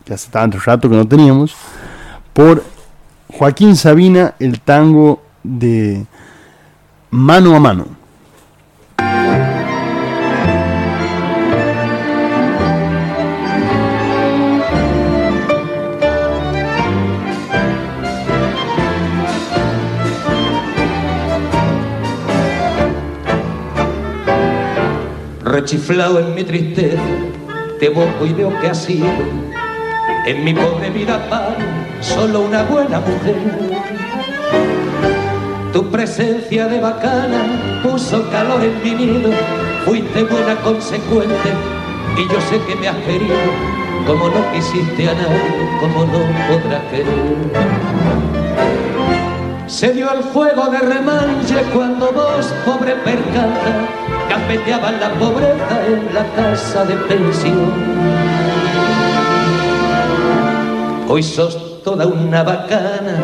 que hace tanto rato que no teníamos, por Joaquín Sabina, el tango de Mano a Mano. Rechiflado en mi tristeza, te busco y veo que ha sido en mi pobre vida para solo una buena mujer. Tu presencia de bacana puso calor en mi nido, fuiste buena consecuente y yo sé que me has querido como no quisiste a nadie, como no podrás querer. Se dio el fuego de remanche cuando vos, pobre percanta, campeteabas la pobreza en la casa de pensión. Hoy sos toda una bacana,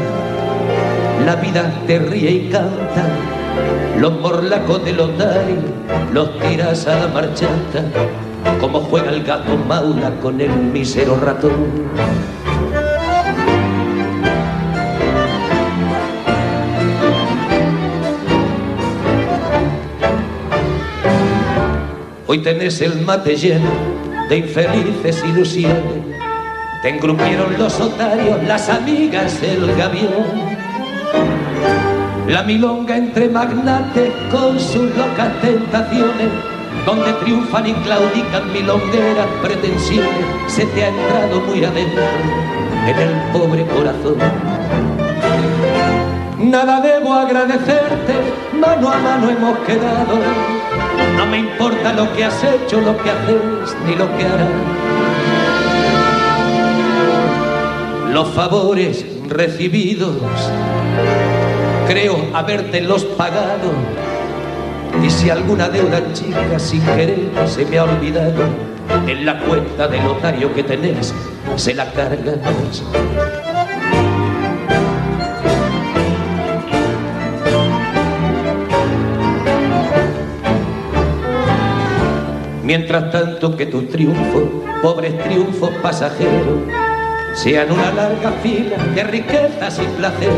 la vida te ríe y canta, los morlacos de los los tiras a la marchanta, como juega el gato maula con el mísero ratón. Hoy tenés el mate lleno de infelices ilusiones. Te engrupieron los otarios, las amigas del gavión. La milonga entre magnates con sus locas tentaciones, donde triunfan y claudican milongueras pretensiones, se te ha entrado muy adentro en el pobre corazón. Nada debo agradecerte, mano a mano hemos quedado no me importa lo que has hecho, lo que haces, ni lo que harás. Los favores recibidos, creo habértelos pagado. Y si alguna deuda chica sin querer se me ha olvidado, en la cuenta del notario que tenés se la cargan Mientras tanto que tu triunfo, pobres triunfos pasajeros, sean una larga fila de riquezas y placer.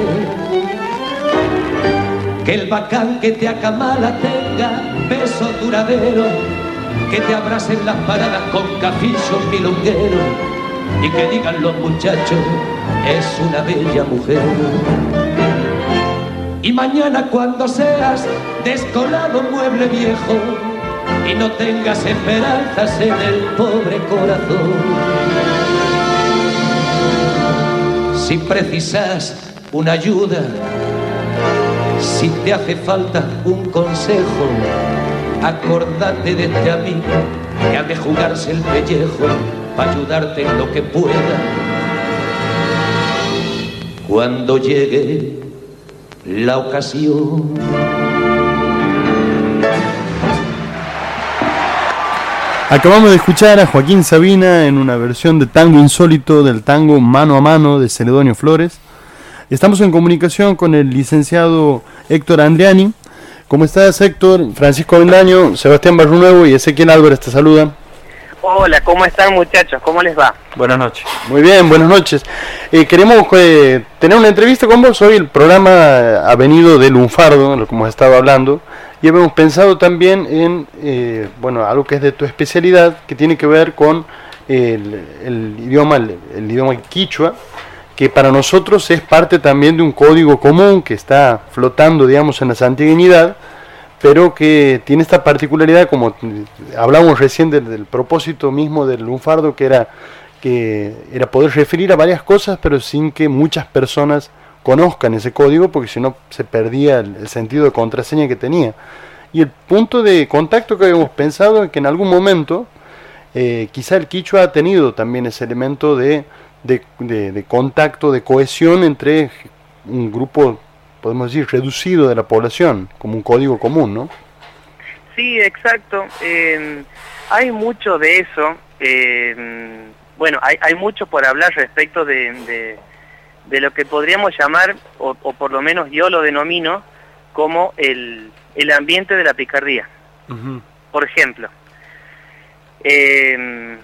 Que el bacán que te acamala tenga beso duradero, que te abracen las paradas con cafillos milongueros y que digan los muchachos, es una bella mujer. Y mañana cuando seas descolado mueble viejo, y no tengas esperanzas en el pobre corazón. Si precisas una ayuda, Si te hace falta un consejo, acordate de este amigo que ha de jugarse el pellejo para ayudarte en lo que pueda. Cuando llegue la ocasión. Acabamos de escuchar a Joaquín Sabina en una versión de tango insólito del tango Mano a Mano de Celedonio Flores. Estamos en comunicación con el licenciado Héctor Andriani. ¿Cómo estás, Héctor? Francisco Vendaño, Sebastián Barrunuevo y Ezequiel Álvarez te saludan. Hola, ¿cómo están muchachos? ¿Cómo les va? Buenas noches. Muy bien, buenas noches. Eh, queremos eh, tener una entrevista con vos. Hoy el programa ha venido de Lunfardo, lo que hemos estado hablando, y hemos pensado también en eh, bueno algo que es de tu especialidad, que tiene que ver con el, idioma, el, idioma quichua, que para nosotros es parte también de un código común que está flotando, digamos, en la santiaguinidad pero que tiene esta particularidad, como hablamos recién del, del, propósito mismo del lunfardo, que era, que era poder referir a varias cosas, pero sin que muchas personas conozcan ese código, porque si no se perdía el, el, sentido de contraseña que tenía. Y el punto de contacto que habíamos pensado es que en algún momento, eh, quizá el quichua ha tenido también ese elemento de, de, de, de contacto, de cohesión entre un grupo podemos decir, reducido de la población, como un código común, ¿no? Sí, exacto. Eh, hay mucho de eso. Eh, bueno, hay, hay, mucho por hablar respecto de, de lo que podríamos llamar, o, o, por lo menos yo lo denomino, como el, el ambiente de la picardía. Uh -huh. Por ejemplo, eh,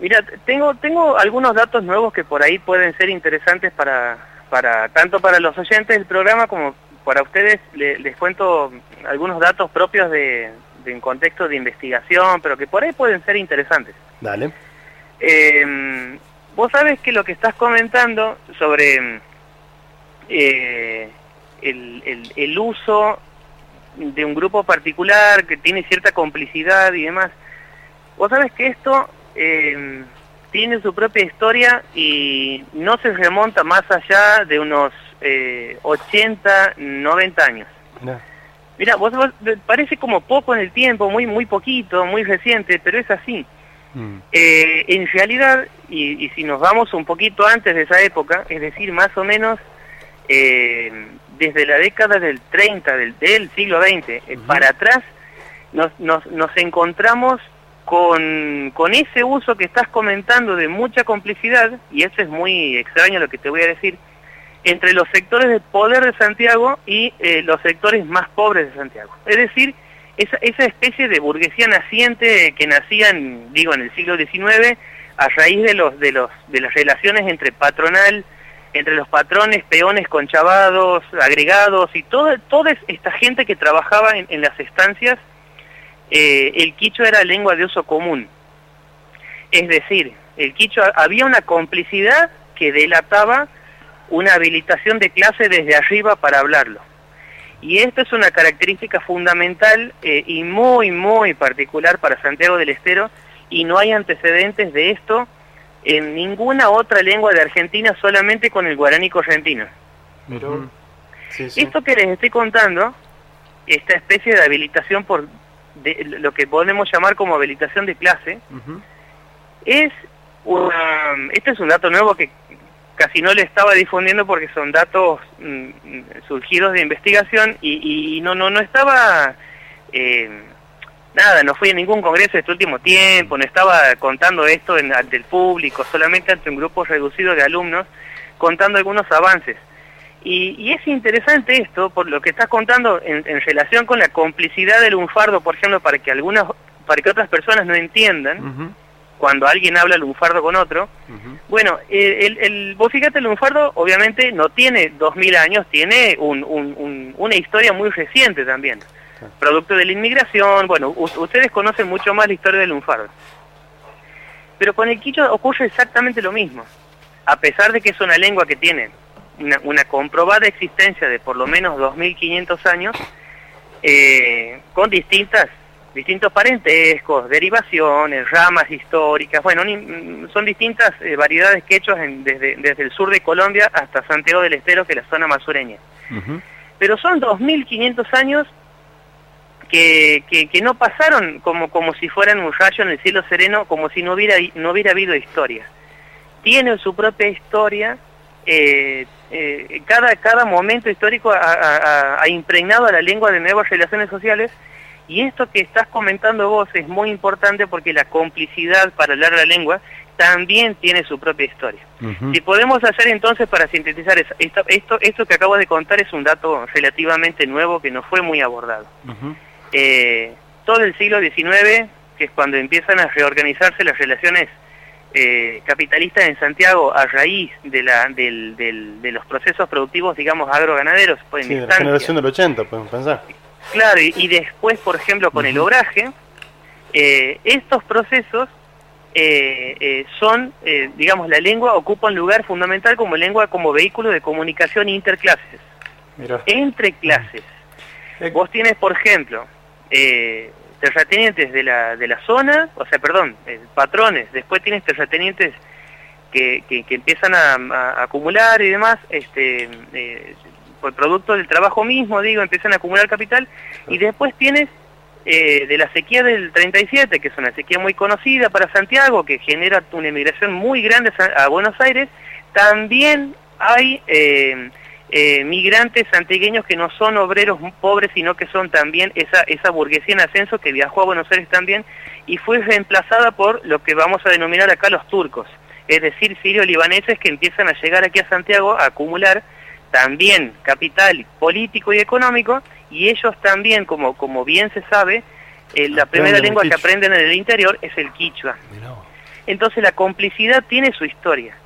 mira, tengo, tengo algunos datos nuevos que por ahí pueden ser interesantes para, para tanto para los oyentes del programa como para ustedes le, les cuento algunos datos propios de, de, un contexto de investigación, pero que por ahí pueden ser interesantes. Dale. Eh, vos sabes que lo que estás comentando sobre eh, el, el, el, uso de un grupo particular que tiene cierta complicidad y demás, vos sabes que esto... Eh, tiene su propia historia y no se remonta más allá de unos eh, 80, 90 años. No. Mira, vos, vos, parece como poco en el tiempo, muy muy poquito, muy reciente, pero es así. Mm. Eh, en realidad, y, y, si nos vamos un poquito antes de esa época, es decir, más o menos eh, desde la década del 30 del, del siglo XX uh -huh. para atrás, nos, nos, nos encontramos con, con ese uso que estás comentando de mucha complicidad, y eso es muy extraño lo que te voy a decir, entre los sectores de poder de Santiago y eh, los sectores más pobres de Santiago. Es decir, esa, especie de burguesía naciente que nacía, en, digo, en el siglo XIX, a raíz de, los, de, los, de las relaciones entre patronal, entre los patrones, peones, conchavados, agregados, y toda esta gente que trabajaba en, las estancias, eh, el quichua era lengua de uso común. Es decir, el quichua había una complicidad que delataba una habilitación de clase desde arriba para hablarlo. Y esto es una característica fundamental eh, y muy, muy particular para Santiago del Estero y no hay antecedentes de esto en ninguna otra lengua de Argentina, solamente con el guaraní correntino. Pero, -huh. sí, sí. Esto que les estoy contando, esta especie de habilitación por de lo que podemos llamar como habilitación de clase, uh -huh. es una, este es un dato nuevo que casi no le estaba difundiendo porque son datos mm, surgidos de investigación y, y, no no no estaba eh, nada, no fui a ningún congreso este último tiempo, no estaba contando esto en, el público, solamente ante un grupo reducido de alumnos, contando algunos avances. Y, y, es interesante esto, por lo que estás contando en, en, relación con la complicidad del lunfardo, por ejemplo, para que algunas, para que otras personas no entiendan. Cuando alguien habla lunfardo con otro. Uh -huh. Bueno, el, el, vos fíjate, el lunfardo obviamente no tiene dos mil años, tiene un, un, un, una historia muy reciente también. Producto de la inmigración, bueno, ustedes conocen mucho más la historia del lunfardo. Pero con el quicho ocurre exactamente lo mismo. A pesar de que es una lengua que tiene una, una, comprobada existencia de por lo menos 2.500 años, eh, con distintas distintos parentescos, derivaciones, ramas históricas, bueno, ni, son distintas eh, variedades quechos en, desde, desde el sur de Colombia hasta Santiago del Estero, que es la zona más sureña. Uh -huh. Pero son 2.500 años que, que, que, no pasaron como, como si fueran un rayo en el cielo sereno, como si no hubiera, no hubiera habido historia. Tiene su propia historia, eh, eh, cada, cada momento histórico ha, ha, ha, impregnado a la lengua de nuevas relaciones sociales y esto que estás comentando vos es muy importante porque la complicidad para hablar la lengua también tiene su propia historia. Uh -huh. Si podemos hacer entonces para sintetizar esto, esto, esto que acabo de contar es un dato relativamente nuevo que no fue muy abordado. Uh -huh. eh, todo el siglo XIX, que es cuando empiezan a reorganizarse las relaciones eh, capitalistas en Santiago a raíz de, la, del, del, de los procesos productivos, digamos, agroganaderos. Pues, sí, en de la generación del 80, podemos pensar. Claro, y, y después, por ejemplo, con uh -huh. el obraje, eh, estos procesos eh, eh, son, digamos, la lengua ocupa un lugar fundamental como lengua, como vehículo de comunicación interclases, Mira. entre clases. Eh. Vos tienes, por ejemplo, terratenientes de la, de la zona, o sea, perdón, patrones, después tienes terratenientes que, que, que empiezan a, a, acumular y demás, este, por producto del trabajo mismo, digo, empiezan a acumular capital, y después tienes eh, de la sequía del 37, que es una sequía muy conocida para Santiago, que genera una emigración muy grande a Buenos Aires, también hay eh, eh, migrantes santigueños que no son obreros pobres, sino que son también esa, esa burguesía en ascenso que viajó a Buenos Aires también y fue reemplazada por lo que vamos a denominar acá los turcos, es decir, sirio-libaneses que empiezan a llegar aquí a Santiago a acumular también capital político y económico, y ellos también, como, como bien se sabe, eh, la primera lengua que aprenden en el interior es el quichua. Entonces la complicidad tiene su historia,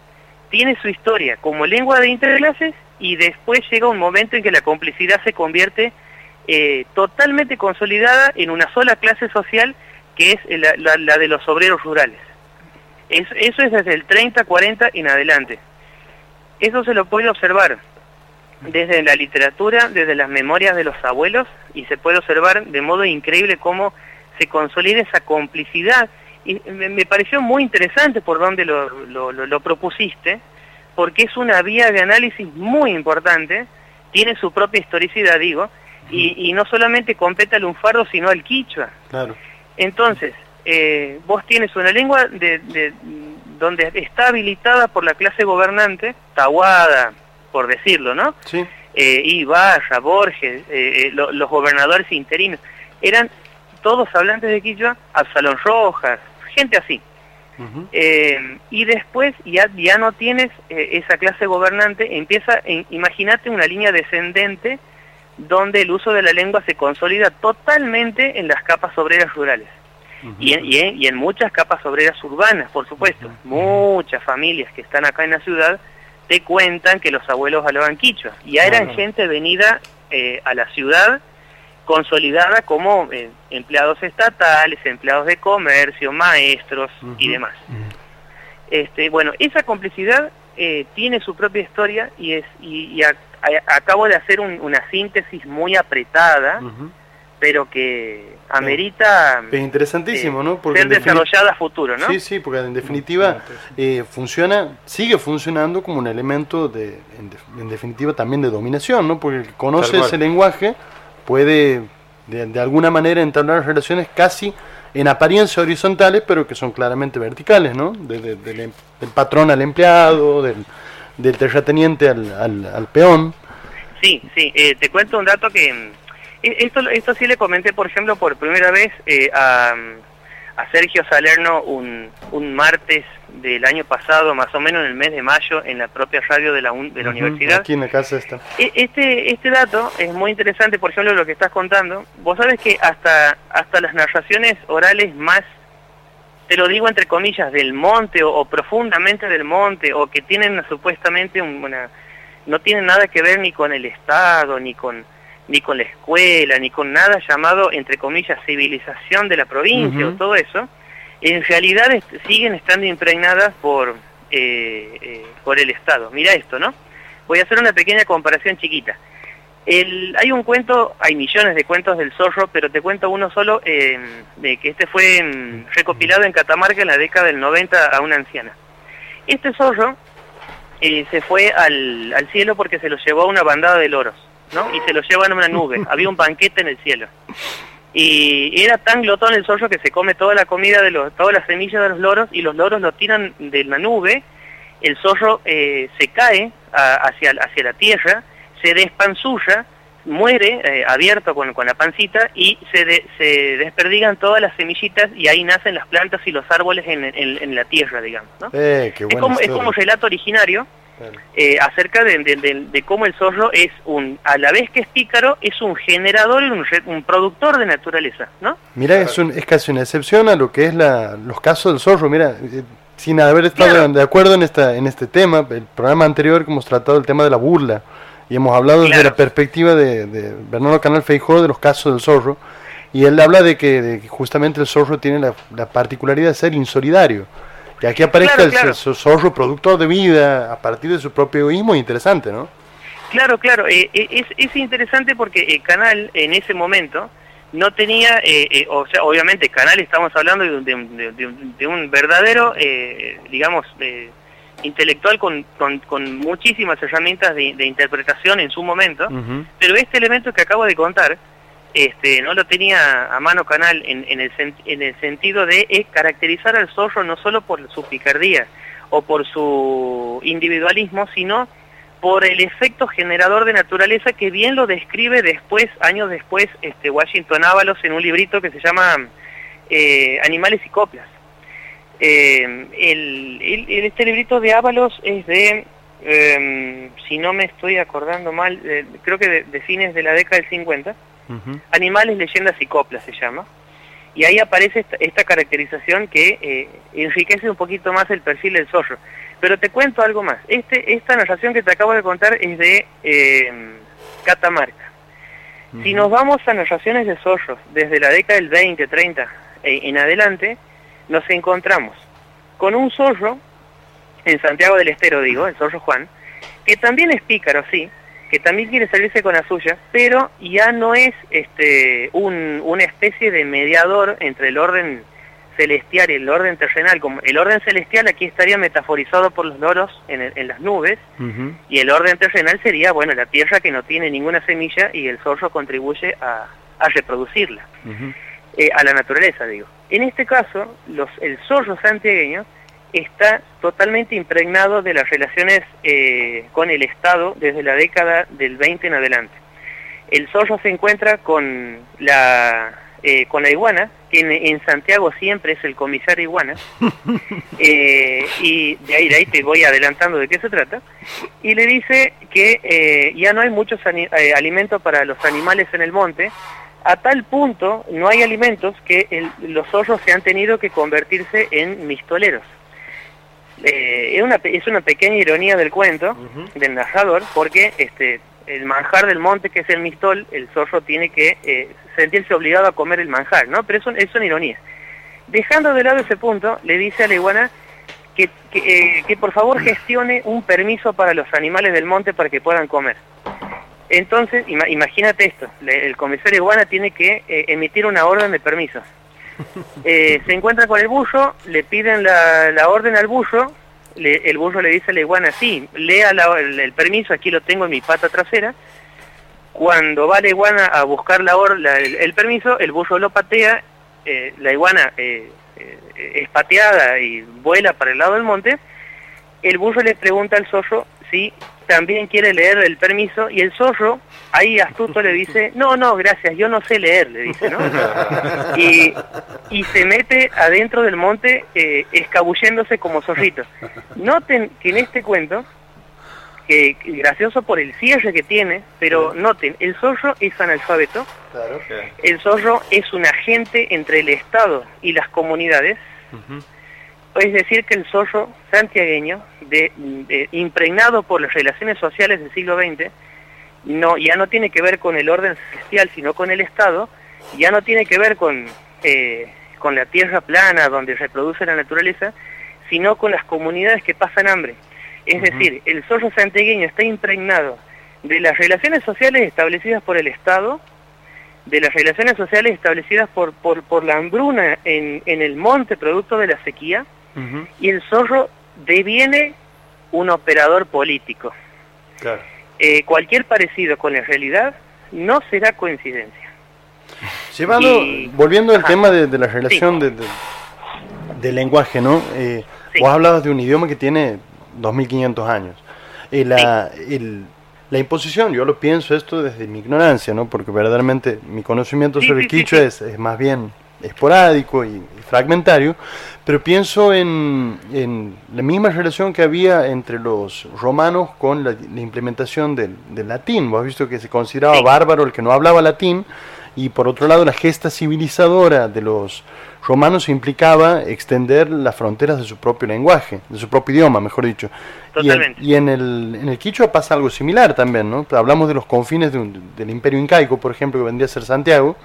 tiene su historia como lengua de interclases y después llega un momento en que la complicidad se convierte eh, totalmente consolidada en una sola clase social que es la, la, la de los obreros rurales. Eso, eso es desde el 30, 40 en adelante. Eso se lo puede observar desde la literatura, desde las memorias de los abuelos, y se puede observar de modo increíble cómo se consolida esa complicidad. Y me, pareció muy interesante por donde lo, lo, lo, lo, propusiste, porque es una vía de análisis muy importante, tiene su propia historicidad, digo, y, y no solamente compete al lunfardo, sino al quichua. Claro. Entonces, eh, vos tienes una lengua de, de, donde está habilitada por la clase gobernante, tahuada, por decirlo, ¿no? Sí. Eh, Ibarra, Borges, eh, eh, lo, los gobernadores interinos, eran todos hablantes de Quichua, Absalón Rojas, gente así. Uh -huh. eh, y después ya, ya no tienes eh, esa clase gobernante, empieza, imagínate una línea descendente donde el uso de la lengua se consolida totalmente en las capas obreras rurales. Uh -huh. y, en, y, en, y, en, muchas capas obreras urbanas, por supuesto. Uh -huh. Muchas familias que están acá en la ciudad te cuentan que los abuelos hablaban quichua. Y ya eran gente venida eh, a la ciudad consolidada como eh, empleados estatales, empleados de comercio, maestros uh -huh. y demás. Uh -huh. este, bueno, esa complicidad eh, tiene su propia historia y es y, y a, a, acabo de hacer un, una síntesis muy apretada. Pero que amerita es interesantísimo, eh, ¿no? Porque ser desarrollada a futuro, ¿no? Sí, sí, porque en definitiva eh, funciona, sigue funcionando como un elemento de, en, de, en, definitiva también de dominación, ¿no? Porque el que conoce ese lenguaje puede de, de, alguna manera entablar relaciones casi en apariencia horizontales, pero que son claramente verticales, ¿no? De, de, del, del, patrón al empleado, del, del terrateniente al, al, al peón. Sí, sí, eh, te cuento un dato que esto, esto sí le comenté, por ejemplo, por primera vez eh, a, a, Sergio Salerno un, un, martes del año pasado, más o menos en el mes de mayo, en la propia radio de la, un, de la uh -huh, universidad. Aquí en la casa está. E, este, este dato es muy interesante, por ejemplo, lo que estás contando. Vos sabes que hasta, hasta las narraciones orales más, te lo digo entre comillas, del monte o, o profundamente del monte, o que tienen supuestamente una... no tienen nada que ver ni con el Estado, ni con ni con la escuela, ni con nada llamado, entre comillas, civilización de la provincia uh -huh. o todo eso, en realidad est siguen estando impregnadas por, eh, eh, por el Estado. Mira esto, ¿no? Voy a hacer una pequeña comparación chiquita. El, hay un cuento, hay millones de cuentos del zorro, pero te cuento uno solo, eh, de que este fue mm, recopilado en Catamarca en la década del 90 a una anciana. Este zorro eh, se fue al, al cielo porque se lo llevó a una bandada de loros ¿no? Y se lo llevan a una nube. <laughs> Había un banquete en el cielo. Y era tan glotón el zorro que se come toda la comida de los, todas las semillas de los loros y los loros lo tiran de la nube. El zorro eh, se cae hacia, hacia la tierra, se despanzulla, muere eh, abierto con, con, la pancita y se, se desperdigan todas las semillitas y ahí nacen las plantas y los árboles en, en, la tierra, digamos. ¿no? Eh, es, como, es como relato originario eh, acerca de, de, cómo el zorro es un, a la vez que es pícaro, es un generador y un, un productor de naturaleza, ¿no? Mira, es, un, es casi una excepción a lo que es la, los casos del zorro, mira, eh, sin haber estado de acuerdo en, esta, en este tema, el programa anterior que hemos tratado el tema de la burla, y hemos hablado desde la perspectiva de, Bernardo Canal Feijó de los casos del zorro, y él habla de que, justamente el zorro tiene la, la particularidad de ser insolidario. Y aquí aparece el zorro productor de vida a partir de su propio egoísmo, interesante, ¿no? Claro, claro, eh, eh, es, es, interesante porque el canal en ese momento no tenía, eh, o sea, obviamente canal estamos hablando de, un, verdadero, digamos, intelectual con, con, muchísimas herramientas de, interpretación en su momento, pero este elemento que acabo de contar, este, no lo tenía a mano Canal en, en, el, en el sentido de eh, caracterizar al zorro no solo por su picardía o por su individualismo, sino por el efecto generador de naturaleza que bien lo describe después, años después, este, Washington Ábalos en un librito que se llama eh, Animales y Copias. Eh, el, este librito de Ábalos es de, em, si no me estoy acordando mal, creo que de, de, fines de la década del 50, Animales, leyendas y coplas se llama. Y ahí aparece esta, caracterización que eh, enriquece un poquito más el perfil del zorro. Pero te cuento algo más. Este, esta narración que te acabo de contar es de eh, Catamarca. Si nos vamos a narraciones de zorros desde la década del 20, 30 eh, en adelante, nos encontramos con un zorro, en Santiago del Estero digo, el zorro Juan, que también es pícaro, sí, que también quiere salirse con la suya, pero ya no es este, un, una especie de mediador entre el orden celestial y el orden terrenal. Como el orden celestial aquí estaría metaforizado por los loros en, en las nubes, y el orden terrenal sería, bueno, la tierra que no tiene ninguna semilla y el zorro contribuye a, a reproducirla, eh, a la naturaleza, digo. En este caso, los, el zorro santiagueño está totalmente impregnado de las relaciones eh, con el Estado desde la década del 20 en adelante. El zorro se encuentra con la, eh, con la iguana, que en, Santiago siempre es el comisario iguana, <laughs> eh, y de ahí, de ahí te voy adelantando de qué se trata, y le dice que ya no hay muchos alimentos para los animales en el monte, a tal punto no hay alimentos que los zorros se han tenido que convertirse en mistoleros. Eh, es, una, es una pequeña ironía del cuento, del narrador, porque este, el manjar del monte, que es el mistol, el zorro tiene que eh, sentirse obligado a comer el manjar, ¿no? Pero eso, es una ironía. Dejando de lado ese punto, le dice a la iguana que, que, eh, por favor gestione un permiso para los animales del monte para que puedan comer. Entonces, imagínate esto, el comisario iguana tiene que emitir una orden de permiso. Eh, se encuentra con el bullo, le piden la, orden al bullo, el bullo le dice a la iguana, sí, lea el, permiso, aquí lo tengo en mi pata trasera. Cuando va la iguana a buscar la, el, permiso, el bullo lo patea, eh, la iguana eh, es pateada y vuela para el lado del monte, el bullo le pregunta al zorro si también quiere leer el permiso y el zorro ahí astuto le dice, no, no, gracias, yo no sé leer, le dice, ¿no? Y, y se mete adentro del monte eh, escabulléndose como zorrito. Noten que en este cuento, que gracioso por el cierre que tiene, pero noten, el zorro es analfabeto, el zorro es un agente entre el Estado y las comunidades, es decir, que el zorro santiagueño, de, impregnado por las relaciones sociales del siglo XX, no, ya no tiene que ver con el orden celestial, sino con el Estado, ya no tiene que ver con, eh, con la tierra plana donde reproduce la naturaleza, sino con las comunidades que pasan hambre. Es decir, el zorro santiagueño está impregnado de las relaciones sociales establecidas por el Estado, de las relaciones sociales establecidas por, por, por la hambruna en, en el monte producto de la sequía, y el zorro deviene un operador político. eh, cualquier parecido con la realidad no será coincidencia. Llevando, Y- volviendo al Ajá. tema de, de la relación de, de- del lenguaje, ¿no? Eh, Sí. Vos hablabas de un idioma que tiene 2500 años. Eh, la, el- la imposición, yo lo pienso esto desde mi ignorancia, ¿no? Porque verdaderamente mi conocimiento Sí, sobre sí, el sí, quichua sí. Es, es más bien esporádico y, y fragmentario, pero pienso en, en la misma relación que había entre los romanos con la, la implementación del, del latín. Vos has visto que se consideraba Sí. bárbaro el que no hablaba latín, y por otro lado la gesta civilizadora de los romanos implicaba extender las fronteras de su propio lenguaje, de su propio idioma, mejor dicho. Y en, Totalmente. y en el, en el quichua pasa algo similar también, ¿no? Hablamos de los confines de un- del imperio incaico, por ejemplo, que vendría a ser Santiago,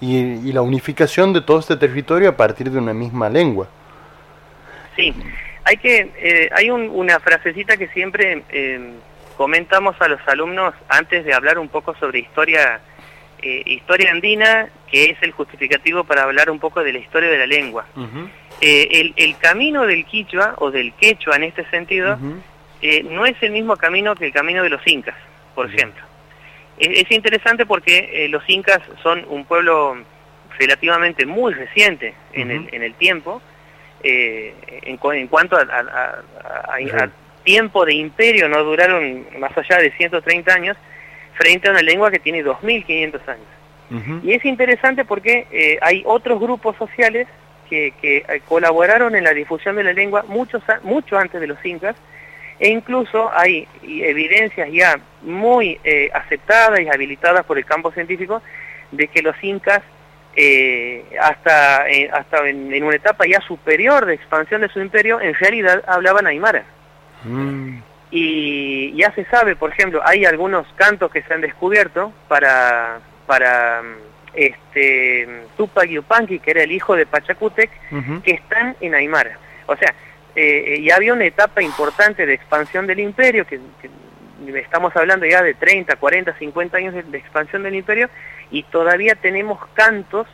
y, y la unificación de todo este territorio a partir de una misma lengua. Sí, hay que eh, hay un- una frasecita que siempre eh, comentamos a los alumnos antes de hablar un poco sobre historia eh, historia andina, que es el justificativo para hablar un poco de la historia de la lengua. Eh, el, el camino del quichua o del quechua en este sentido eh, no es el mismo camino que el camino de los incas, por ejemplo. Es, es interesante porque eh, los incas son un pueblo relativamente muy reciente en, el, en el tiempo, eh, en, cu- en cuanto a, a- a- a- a tiempo de imperio, no duraron más allá de 130 años, frente a una lengua que tiene 2.500 años. Y es interesante porque eh, hay otros grupos sociales que, que, eh, colaboraron en la difusión de la lengua muchos, a- mucho antes de los incas, e incluso hay evidencias ya muy eh, aceptadas y habilitadas por el campo científico de que los incas eh, hasta, eh, hasta en, en una etapa ya superior de expansión de su imperio en realidad hablaban aymara. Y ya se sabe, por ejemplo, hay algunos cantos que se han descubierto para para mm, este Tupac Yupanqui, que era el hijo de Pachacútec, que están en Aymara. O sea, eh, ya había una etapa importante de expansión del imperio, que, que estamos hablando ya de 30, 40, 50 años de, de expansión del imperio, y todavía tenemos cantos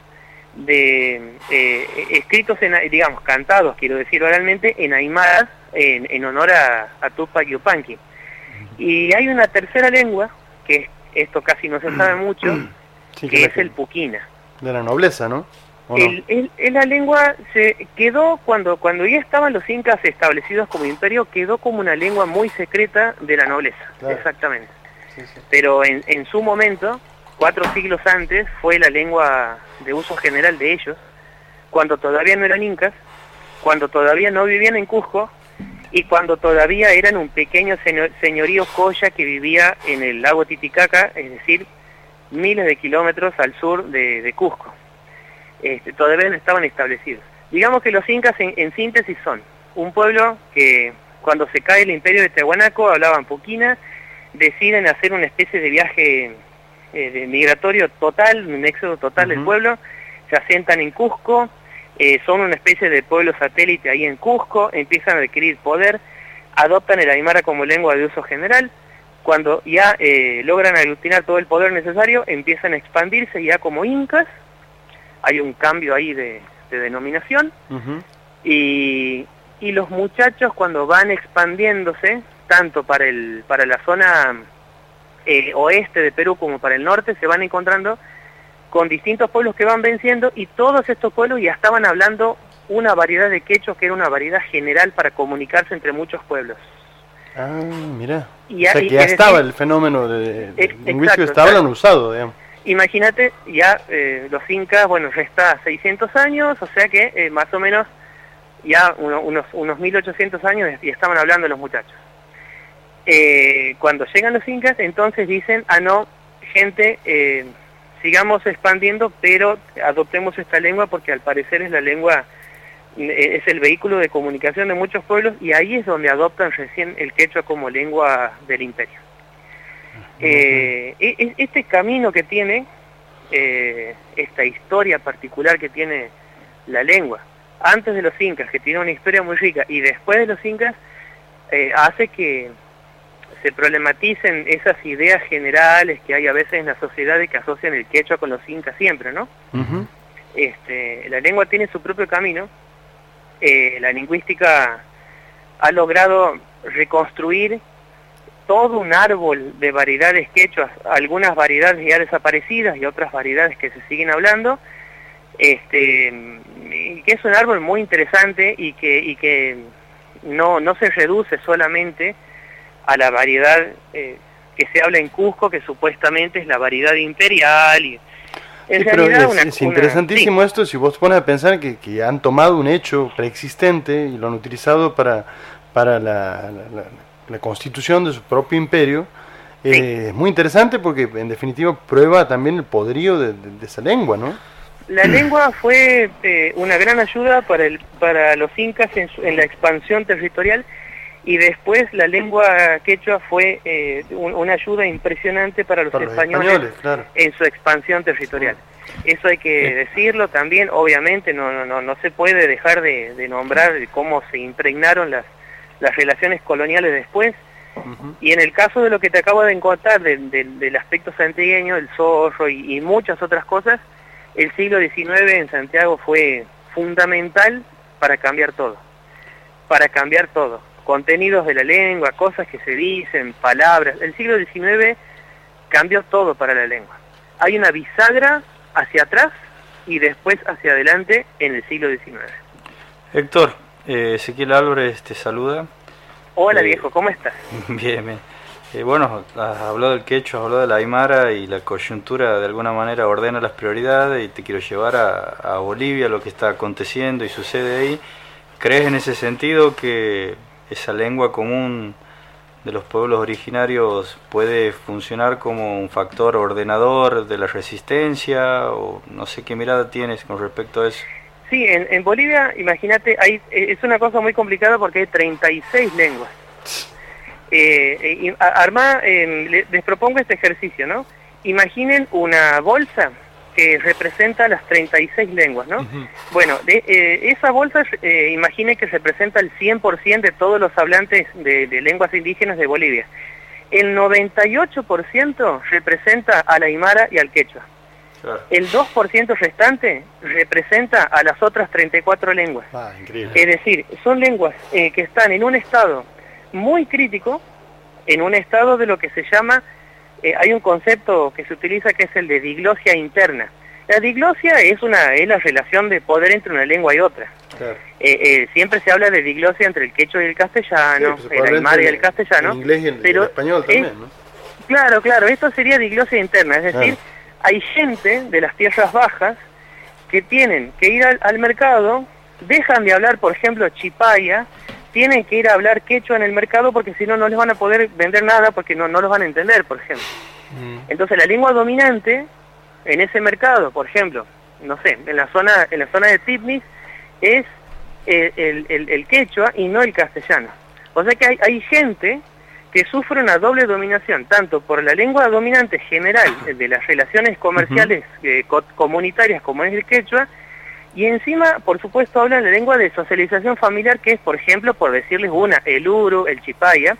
de eh, escritos, en, digamos, cantados, quiero decir oralmente, en Aymara, en, en honor a, a Tupac Yupanqui. Y hay una tercera lengua, que esto casi no se sabe mucho, Sí, que la es el puquina. De la nobleza, ¿no? El, el- el- la lengua se quedó cuando cuando ya estaban los incas establecidos como imperio quedó como una lengua muy secreta de la nobleza Claro. exactamente. Pero en, en su momento cuatro siglos antes fue la lengua de uso general de ellos cuando todavía no eran incas cuando todavía no vivían en Cusco y cuando todavía eran un pequeño señor- señorío coya que vivía en el lago Titicaca es decir miles de kilómetros al sur de, de Cusco este, todavía no estaban establecidos. Digamos que los incas en, en síntesis son un pueblo que cuando se cae el imperio de Tiahuanaco hablaban puquina, deciden hacer una especie de viaje eh, de migratorio total, un éxodo total del pueblo, se asientan en Cusco, eh, son una especie de pueblo satélite ahí en Cusco, empiezan a adquirir poder, adoptan el aymara como lengua de uso general, cuando ya eh, logran aglutinar todo el poder necesario, empiezan a expandirse ya como incas, hay un cambio ahí de, de denominación, y, y los muchachos cuando van expandiéndose, tanto para, el, para la zona eh, oeste de Perú como para el norte, se van encontrando con distintos pueblos que van venciendo y todos estos pueblos ya estaban hablando una variedad de quechos que era una variedad general para comunicarse entre muchos pueblos. Ah, mira. Y o sea ahí- que ya es estaba decir- el fenómeno de, de lingüístico, exacto, estaba exacto. lo usado, digamos. Imagínate, ya eh, los incas, bueno, ya está 600 años, o sea que eh, más o menos ya uno- unos, unos 1800 años y estaban hablando los muchachos. Eh, cuando llegan los incas, entonces dicen, ah, no, gente, sigamos expandiendo, pero adoptemos esta lengua porque al parecer es la lengua, es el vehículo de comunicación de muchos pueblos y ahí es donde adoptan recién el quechua como lengua del imperio. Eh, e- e- este camino que tiene, eh, esta historia particular que tiene la lengua, antes de los incas, que tiene una historia muy rica, y después de los incas, eh, hace que se problematicen esas ideas generales que hay a veces en la sociedad de que asocian el quechua con los incas siempre, ¿no? Este, la lengua tiene su propio camino, eh, la lingüística ha logrado reconstruir todo un árbol de variedades quechuas, algunas variedades ya desaparecidas y otras variedades que se siguen hablando, este, y que es un árbol muy interesante y que, y que no, no se reduce solamente a la variedad eh, que se habla en Cusco, que supuestamente es la variedad imperial. Y, en realidad es, es interesantísimo esto si vos pones a pensar que, que, han tomado un hecho preexistente y lo han utilizado para, para la, la, la constitución de su propio imperio. Eh, es muy interesante porque en definitiva prueba también el poderío de, de, de esa lengua, ¿no? La lengua fue eh, una gran ayuda para, el, para los incas en, su, en, la expansión territorial y después la lengua quechua fue eh, un, una ayuda impresionante para los, para españoles, los españoles claro. en su expansión territorial. Eso hay que sí. decirlo también, obviamente no, no, no se puede dejar de, de nombrar cómo se impregnaron las, las relaciones coloniales después. Uh -huh. Y en el caso de lo que te acabo de contar, de, de, del aspecto santiagueño, el zorro y, y muchas otras cosas, el siglo XIX en Santiago fue fundamental para cambiar todo, para cambiar todo, contenidos de la lengua, cosas que se dicen, palabras, el siglo XIX cambió todo para la lengua. Hay una bisagra hacia atrás y después hacia adelante en el siglo XIX. Héctor, eh, Ezequiel Álvarez te saluda. Hola eh, viejo, ¿cómo estás? <laughs> Bien, bien. Eh, bueno, habló del quechua, habló de la aymara y la coyuntura de alguna manera ordena las prioridades y te quiero llevar a, a, Bolivia, lo que está aconteciendo y sucede ahí. ¿Crees en ese sentido que esa lengua común de los pueblos originarios puede funcionar como un factor ordenador de la resistencia o no sé qué mirada tienes con respecto a eso? Sí, en, en Bolivia, imagínate, hay, es una cosa muy complicada porque hay 36 lenguas. Eh, Armá, eh, les propongo este ejercicio, ¿no? Imaginen una bolsa que representa las 36 lenguas, ¿no? Uh -huh. Bueno, de, eh, esa bolsa, eh, imaginen que representa el 100% de todos los hablantes de, de, lenguas indígenas de Bolivia. El 98% representa a la Aymara y al Quechua. Claro. El 2% restante representa a las otras 34 lenguas. Ah, es decir, son lenguas eh, que están en un estado muy crítico en un estado de lo que se llama, eh, hay un concepto que se utiliza que es el de diglosia interna. La diglosia es una es la relación de poder entre una lengua y otra. Claro. Eh, eh, siempre se habla de diglosia entre el quechua y el castellano, sí, pues el aymara y el castellano. El inglés y el, pero el español también, es, ¿no? Claro, claro, esto sería diglosia interna, es decir, claro. Hay gente de las tierras bajas que tienen que ir al, al mercado, dejan de hablar, por ejemplo, chipaya, tienen que ir a hablar quechua en el mercado porque si no, no les van a poder vender nada porque no, no los van a entender, por ejemplo. Mm. Entonces la lengua dominante en ese mercado, por ejemplo, no sé, en la zona, en la zona de Tipnis, es el, el, el, el quechua y no el castellano. O sea que hay, hay gente que sufre una doble dominación, tanto por la lengua dominante general de las relaciones comerciales uh -huh. eh, co comunitarias como es el quechua, y encima, por supuesto, hablan la lengua de socialización familiar, que es, por ejemplo, por decirles una, el uru, el chipaya,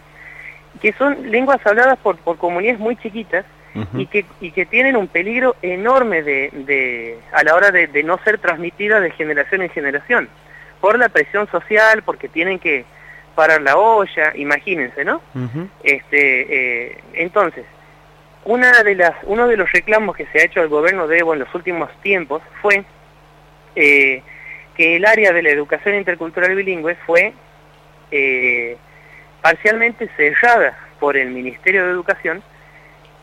que son lenguas habladas por, por comunidades muy chiquitas uh -huh. y, que, y que tienen un peligro enorme de, de a la hora de, de, no ser transmitidas de generación en generación, por la presión social, porque tienen que parar la olla, imagínense, ¿no? Uh -huh. este, eh, entonces, una de las, uno de los reclamos que se ha hecho al gobierno de Evo en los últimos tiempos fue eh, que el área de la educación intercultural bilingüe fue eh, parcialmente cerrada por el Ministerio de Educación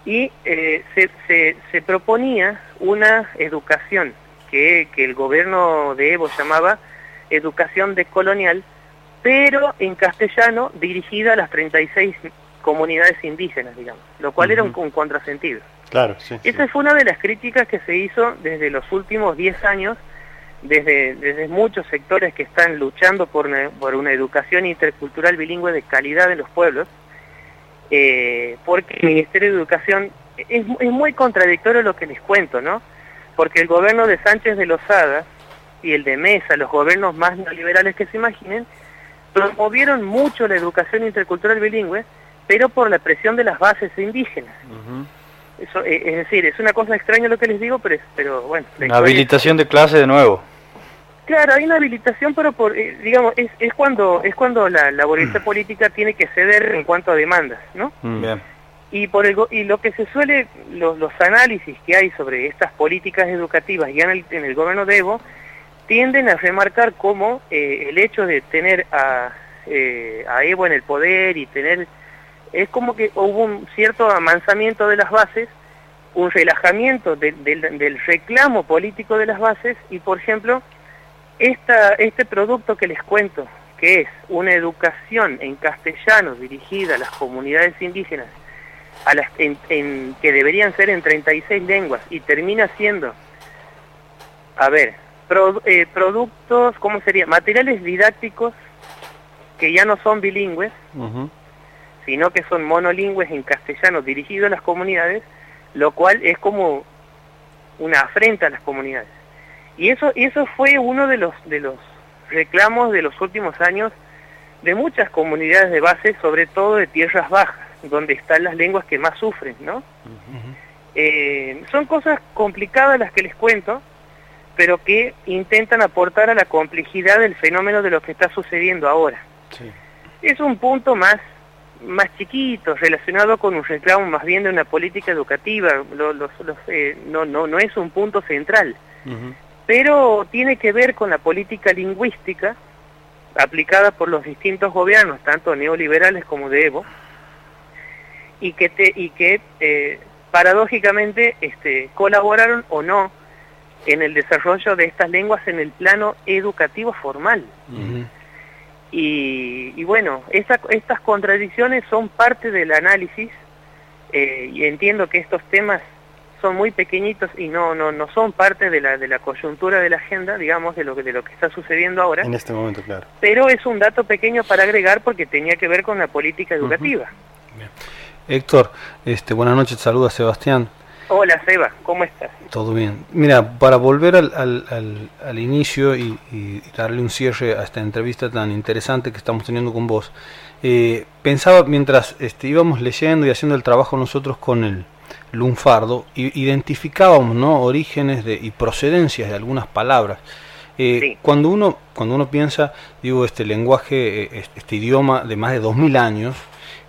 y eh, se, se, se, proponía una educación que, que, el gobierno de Evo llamaba educación decolonial, pero en castellano dirigida a las 36 comunidades indígenas, digamos, lo cual uh -huh. era un, un, contrasentido. Claro, sí, Esa sí. fue una de las críticas que se hizo desde los últimos 10 años desde, desde muchos sectores que están luchando por una, por una educación intercultural bilingüe de calidad en los pueblos, eh, porque el Ministerio de Educación es, es, muy contradictorio lo que les cuento, ¿no? Porque el gobierno de Sánchez de Lozada y el de Mesa, los gobiernos más neoliberales que se imaginen, promovieron mucho la educación intercultural bilingüe, pero por la presión de las bases indígenas. Uh -huh. Eso, eh, es decir, es una cosa extraña lo que les digo, pero, pero bueno. Habilitación de clase de nuevo. Claro, hay una habilitación, pero por, eh, digamos, es, es cuando es cuando la, la voluntad política tiene que ceder en cuanto a demandas, ¿no? Mm. Bien. Y por el, y lo que se suele, los, los análisis que hay sobre estas políticas educativas ya en el, en el gobierno de Evo, tienden a remarcar cómo eh, el hecho de tener a, eh, a Evo en el poder y tener, es como que hubo un cierto amansamiento de las bases, un relajamiento de- del- reclamo político de las bases y, por ejemplo, esta, este producto que les cuento, que es una educación en castellano dirigida a las comunidades indígenas, que deberían ser en 36 lenguas y termina siendo, a ver, pro- eh, productos, ¿cómo sería? Materiales didácticos que ya no son bilingües, sino que son monolingües en castellano dirigidos a las comunidades, lo cual es como una afrenta a las comunidades. Y eso, y eso fue uno de los, de los reclamos de los últimos años de muchas comunidades de base, sobre todo de tierras bajas, donde están las lenguas que más sufren, ¿no? Eh, son cosas complicadas las que les cuento, pero que intentan aportar a la complejidad del fenómeno de lo que está sucediendo ahora. Sí. Es un punto más más chiquito, relacionado con un reclamo más bien de una política educativa, Lo- los- los, eh, no, no, no es un punto central, pero tiene que ver con la política lingüística aplicada por los distintos gobiernos, tanto neoliberales como de Evo, y que, te, y que eh, paradójicamente este, colaboraron o no en el desarrollo de estas lenguas en el plano educativo formal. Y, y bueno, esa- estas contradicciones son parte del análisis eh, y entiendo que estos temas son muy pequeñitos y no no no son parte de la de la coyuntura de la agenda, digamos, de lo que de lo que está sucediendo ahora, En este momento, claro. pero es un dato pequeño para agregar porque tenía que ver con la política educativa. Héctor, este, buenas noches, te saluda Sebastián. Hola Seba, ¿cómo estás? Todo bien. Mira, para volver al, al, al- al inicio y, y darle un cierre a esta entrevista tan interesante que estamos teniendo con vos, eh, pensaba mientras este, íbamos leyendo y haciendo el trabajo nosotros con el lunfardo, identificábamos ¿no? orígenes de, y procedencias de algunas palabras. Eh, Sí. Cuando uno cuando uno piensa, digo, este lenguaje, eh, este, este idioma de más de 2000 años,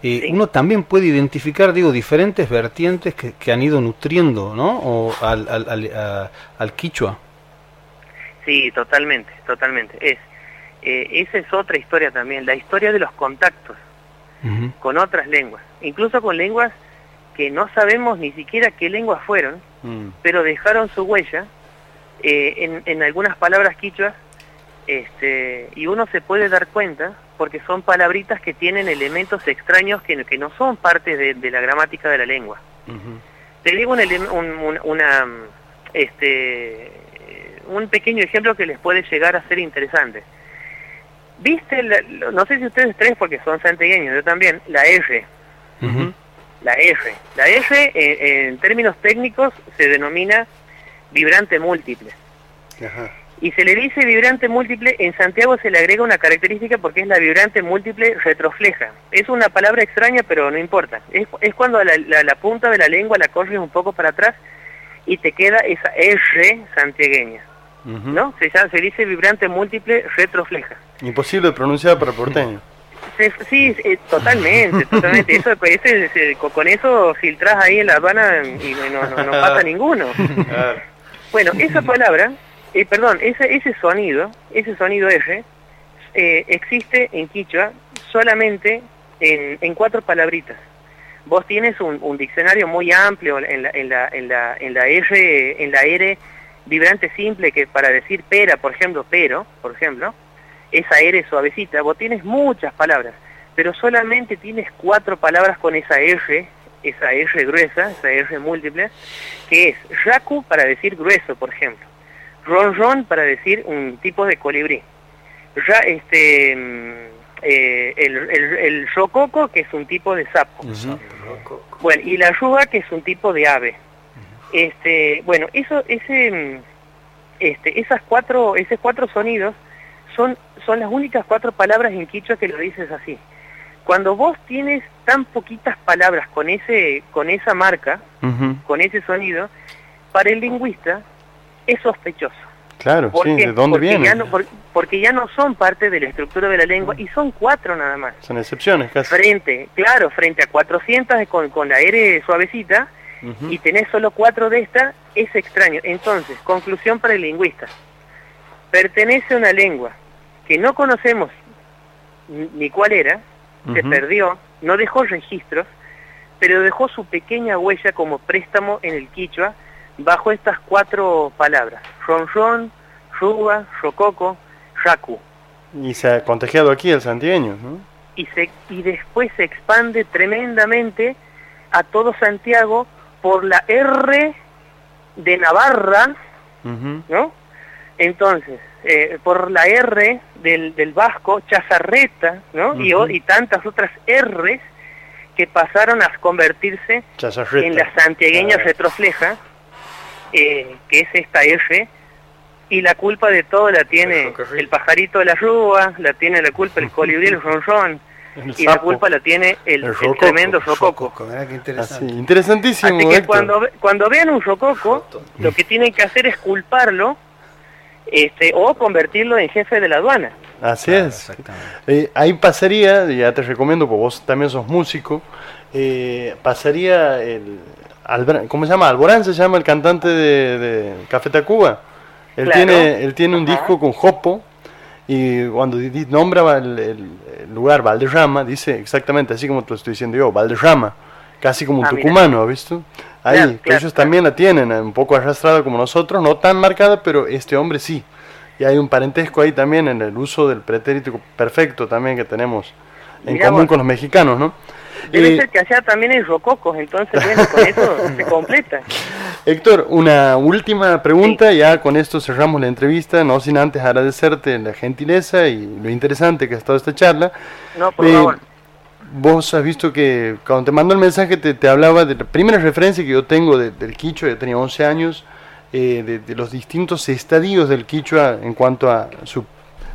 eh, Sí. uno también puede identificar, digo, diferentes vertientes que, que han ido nutriendo, ¿no? O al, al, al, a- al quichua. Sí, totalmente, totalmente. Es eh, esa es otra historia también, la historia de los contactos. Con otras lenguas, incluso con lenguas que no sabemos ni siquiera qué lenguas fueron, Mm. pero dejaron su huella eh, en, en algunas palabras quichuas, este, y uno se puede dar cuenta porque son palabritas que tienen elementos extraños que, que no son parte de, de la gramática de la lengua. Te digo un, un- un- una, este, un pequeño ejemplo que les puede llegar a ser interesante. ¿Viste? la- no sé si ustedes tres, porque son santiagueños, yo también, la R. Ujú. La R. La R, eh, en términos técnicos, se denomina vibrante múltiple. Ajá. Y se le dice vibrante múltiple, en Santiago se le agrega una característica porque es la vibrante múltiple retrofleja. Es una palabra extraña, pero no importa. Es, es cuando la, la- la punta de la lengua la corres un poco para atrás y te queda esa R santiagueña. ¿No? Se, llama- se dice vibrante múltiple retrofleja. Imposible de pronunciar para porteño. Se- sí, eh, totalmente, totalmente. Eso, ese- ese- con eso filtrás ahí en La Habana y no, no, no pasa <laughs> ninguno. Bueno, esa palabra, eh, perdón, ese, sonido, ese sonido R, eh, existe en Quichua solamente en, cuatro palabritas. Vos tienes un, diccionario muy amplio en la, en la R, en la R vibrante simple que para decir pera, por ejemplo, pero, por ejemplo, esa R suavecita, vos tienes muchas palabras, pero solamente tienes cuatro palabras con esa R, esa R gruesa, esa R múltiple, que es raku para decir grueso, por ejemplo, ron ron para decir un tipo de colibrí, ya este mm, eh, el, el, el rococo que es un tipo de sapo, bueno y la ruga que es un tipo de ave, este bueno eso ese mm, este esas cuatro esos cuatro sonidos son son las únicas cuatro palabras en quichua que lo dices así. Cuando vos tienes tan poquitas palabras con ese con esa marca, con ese sonido, para el lingüista es sospechoso. Claro, ¿Por sí, qué? ¿de dónde porque viene? Ya no, porque ya no son parte de la estructura de la lengua y son cuatro nada más. Son excepciones casi. Frente, claro, frente a 400 con, con la R suavecita y tenés solo cuatro de estas, es extraño. Entonces, conclusión para el lingüista. Pertenece a una lengua que no conocemos ni cuál era, se perdió, no dejó registros, pero dejó su pequeña huella como préstamo en el quichua bajo estas cuatro palabras. Ronron, Ruba, Rococo, Raku. Y se ha contagiado aquí el santiagueño, ¿no? y, se, y después se expande tremendamente a todo Santiago por la R de Navarra. ¿no? Entonces, eh, por la R del, del vasco, Chazarreta, ¿no? y, y tantas otras R's que pasaron a convertirse Chazarreta. en la santiagueña Ah. retrofleja, eh, que es esta F, y la culpa de todo la tiene el pajarito de la rúa, la tiene la culpa el colibrí, el <laughs> ronrón, El y la culpa la tiene el, El el rococo. tremendo rococo. Mirá qué interesante. Así, interesantísimo, Así que Héctor. cuando, cuando vean un rococo, lo que tienen que hacer es culparlo este, o convertirlo en jefe de la aduana. Así es. Eh, ahí pasaría, ya te recomiendo, porque vos también sos músico, eh, pasaría el... Albra- ¿Cómo se llama? Alborán se llama el cantante de, de Café Tacuba. Él, Claro. tiene, él tiene un Ajá. disco con Jopo y cuando nombra el, el- el lugar Valderrama, dice exactamente así como te lo estoy diciendo yo, Valderrama, casi como un Ah, tucumano, ¿has visto? Ahí, Claro, que claro, ellos también la tienen, eh, un poco arrastrada como nosotros, no tan marcada, pero este hombre sí. Y hay un parentesco ahí también en el uso del pretérito perfecto también que tenemos en Mirá común vos. con los mexicanos, ¿no? Debe Eh, ser que allá también hay rococos, entonces bueno, con eso <laughs> se completa. Héctor, una última pregunta, ya con esto cerramos la entrevista, no sin antes agradecerte la gentileza y lo interesante que ha estado esta charla. No, por Eh, favor. Vos has visto que cuando te mandó el mensaje te, te hablaba de la primera referencia que yo tengo de- del Quichua, yo tenía 11 años, eh, de, de los distintos estadios del Quichua en cuanto a su,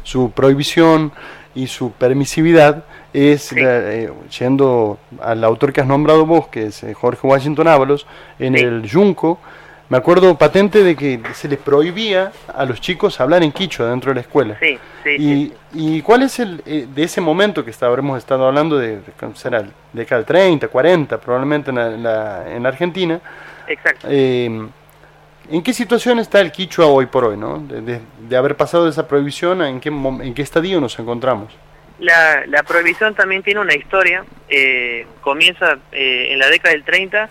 su prohibición y su permisividad, es la- eh, yendo al autor que has nombrado vos, que es eh, Jorge Washington Ábalos, en el Yunco, me acuerdo patente de que se les prohibía a los chicos hablar en quichua dentro de la escuela. Sí, sí, y, sí, ¿Y cuál es el, eh, de ese momento que está, habremos estado hablando de, de será, década del 30, 40, probablemente en, la, en la- en la Argentina? Exacto. Eh, ¿En qué situación está el quichua hoy por hoy, no? De, de- de haber pasado de esa prohibición, ¿a ¿en qué, en qué estadio nos encontramos? La, la prohibición también tiene una historia, eh, comienza eh, en la década del 30,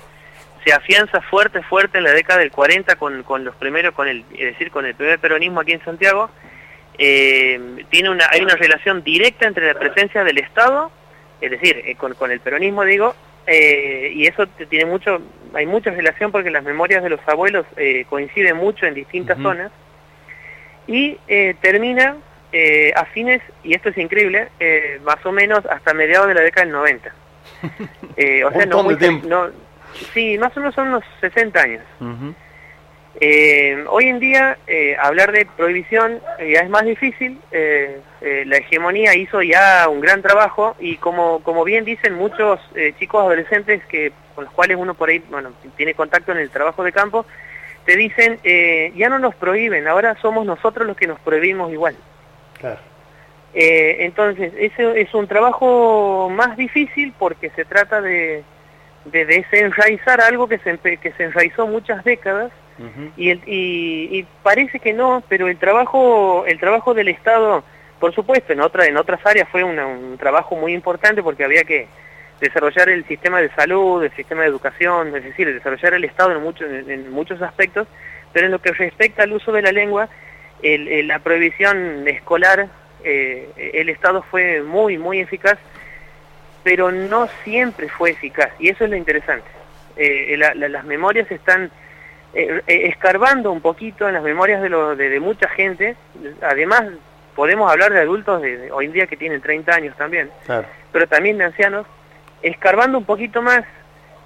se afianza fuerte, fuerte en la década del 40 con, con los primeros, con el, es decir, con el primer peronismo aquí en Santiago. Eh, tiene una, hay una relación directa entre la presencia del Estado, es decir, eh, con, con el peronismo digo, eh, y eso tiene mucho, hay mucha relación porque las memorias de los abuelos eh, coinciden mucho en distintas zonas, y termina eh, a fines, y esto es increíble, eh, más o menos hasta mediados de la década del 90. <laughs> Eh, o sea, no muy no, sí, más o menos son unos 60 años. Eh, hoy en día eh, hablar de prohibición ya es más difícil, la hegemonía hizo ya un gran trabajo y como, como bien dicen muchos chicos adolescentes que con los cuales uno por ahí bueno, tiene contacto en el trabajo de campo, te dicen ya no nos prohíben, ahora somos nosotros los que nos prohibimos igual. Claro. Eh, entonces, ese es un trabajo más difícil porque se trata de, de desenraizar algo que se, que se enraizó muchas décadas y, el- y, y parece que no, pero el trabajo, el trabajo del Estado, por supuesto, en otra, en otras áreas fue una- un trabajo muy importante porque había que desarrollar el sistema de salud, el sistema de educación, es decir, desarrollar el Estado en, muchos en, en muchos aspectos, pero en lo que respecta al uso de la lengua, el- el- la prohibición escolar, eh, el Estado fue muy, muy eficaz, pero no siempre fue eficaz, y eso es lo interesante. Eh, la- la- las memorias están eh, eh, escarbando un poquito en las memorias de, lo- de, de mucha gente, además podemos hablar de adultos de, de hoy en día que tienen 30 años también, Claro. pero también de ancianos, escarbando un poquito más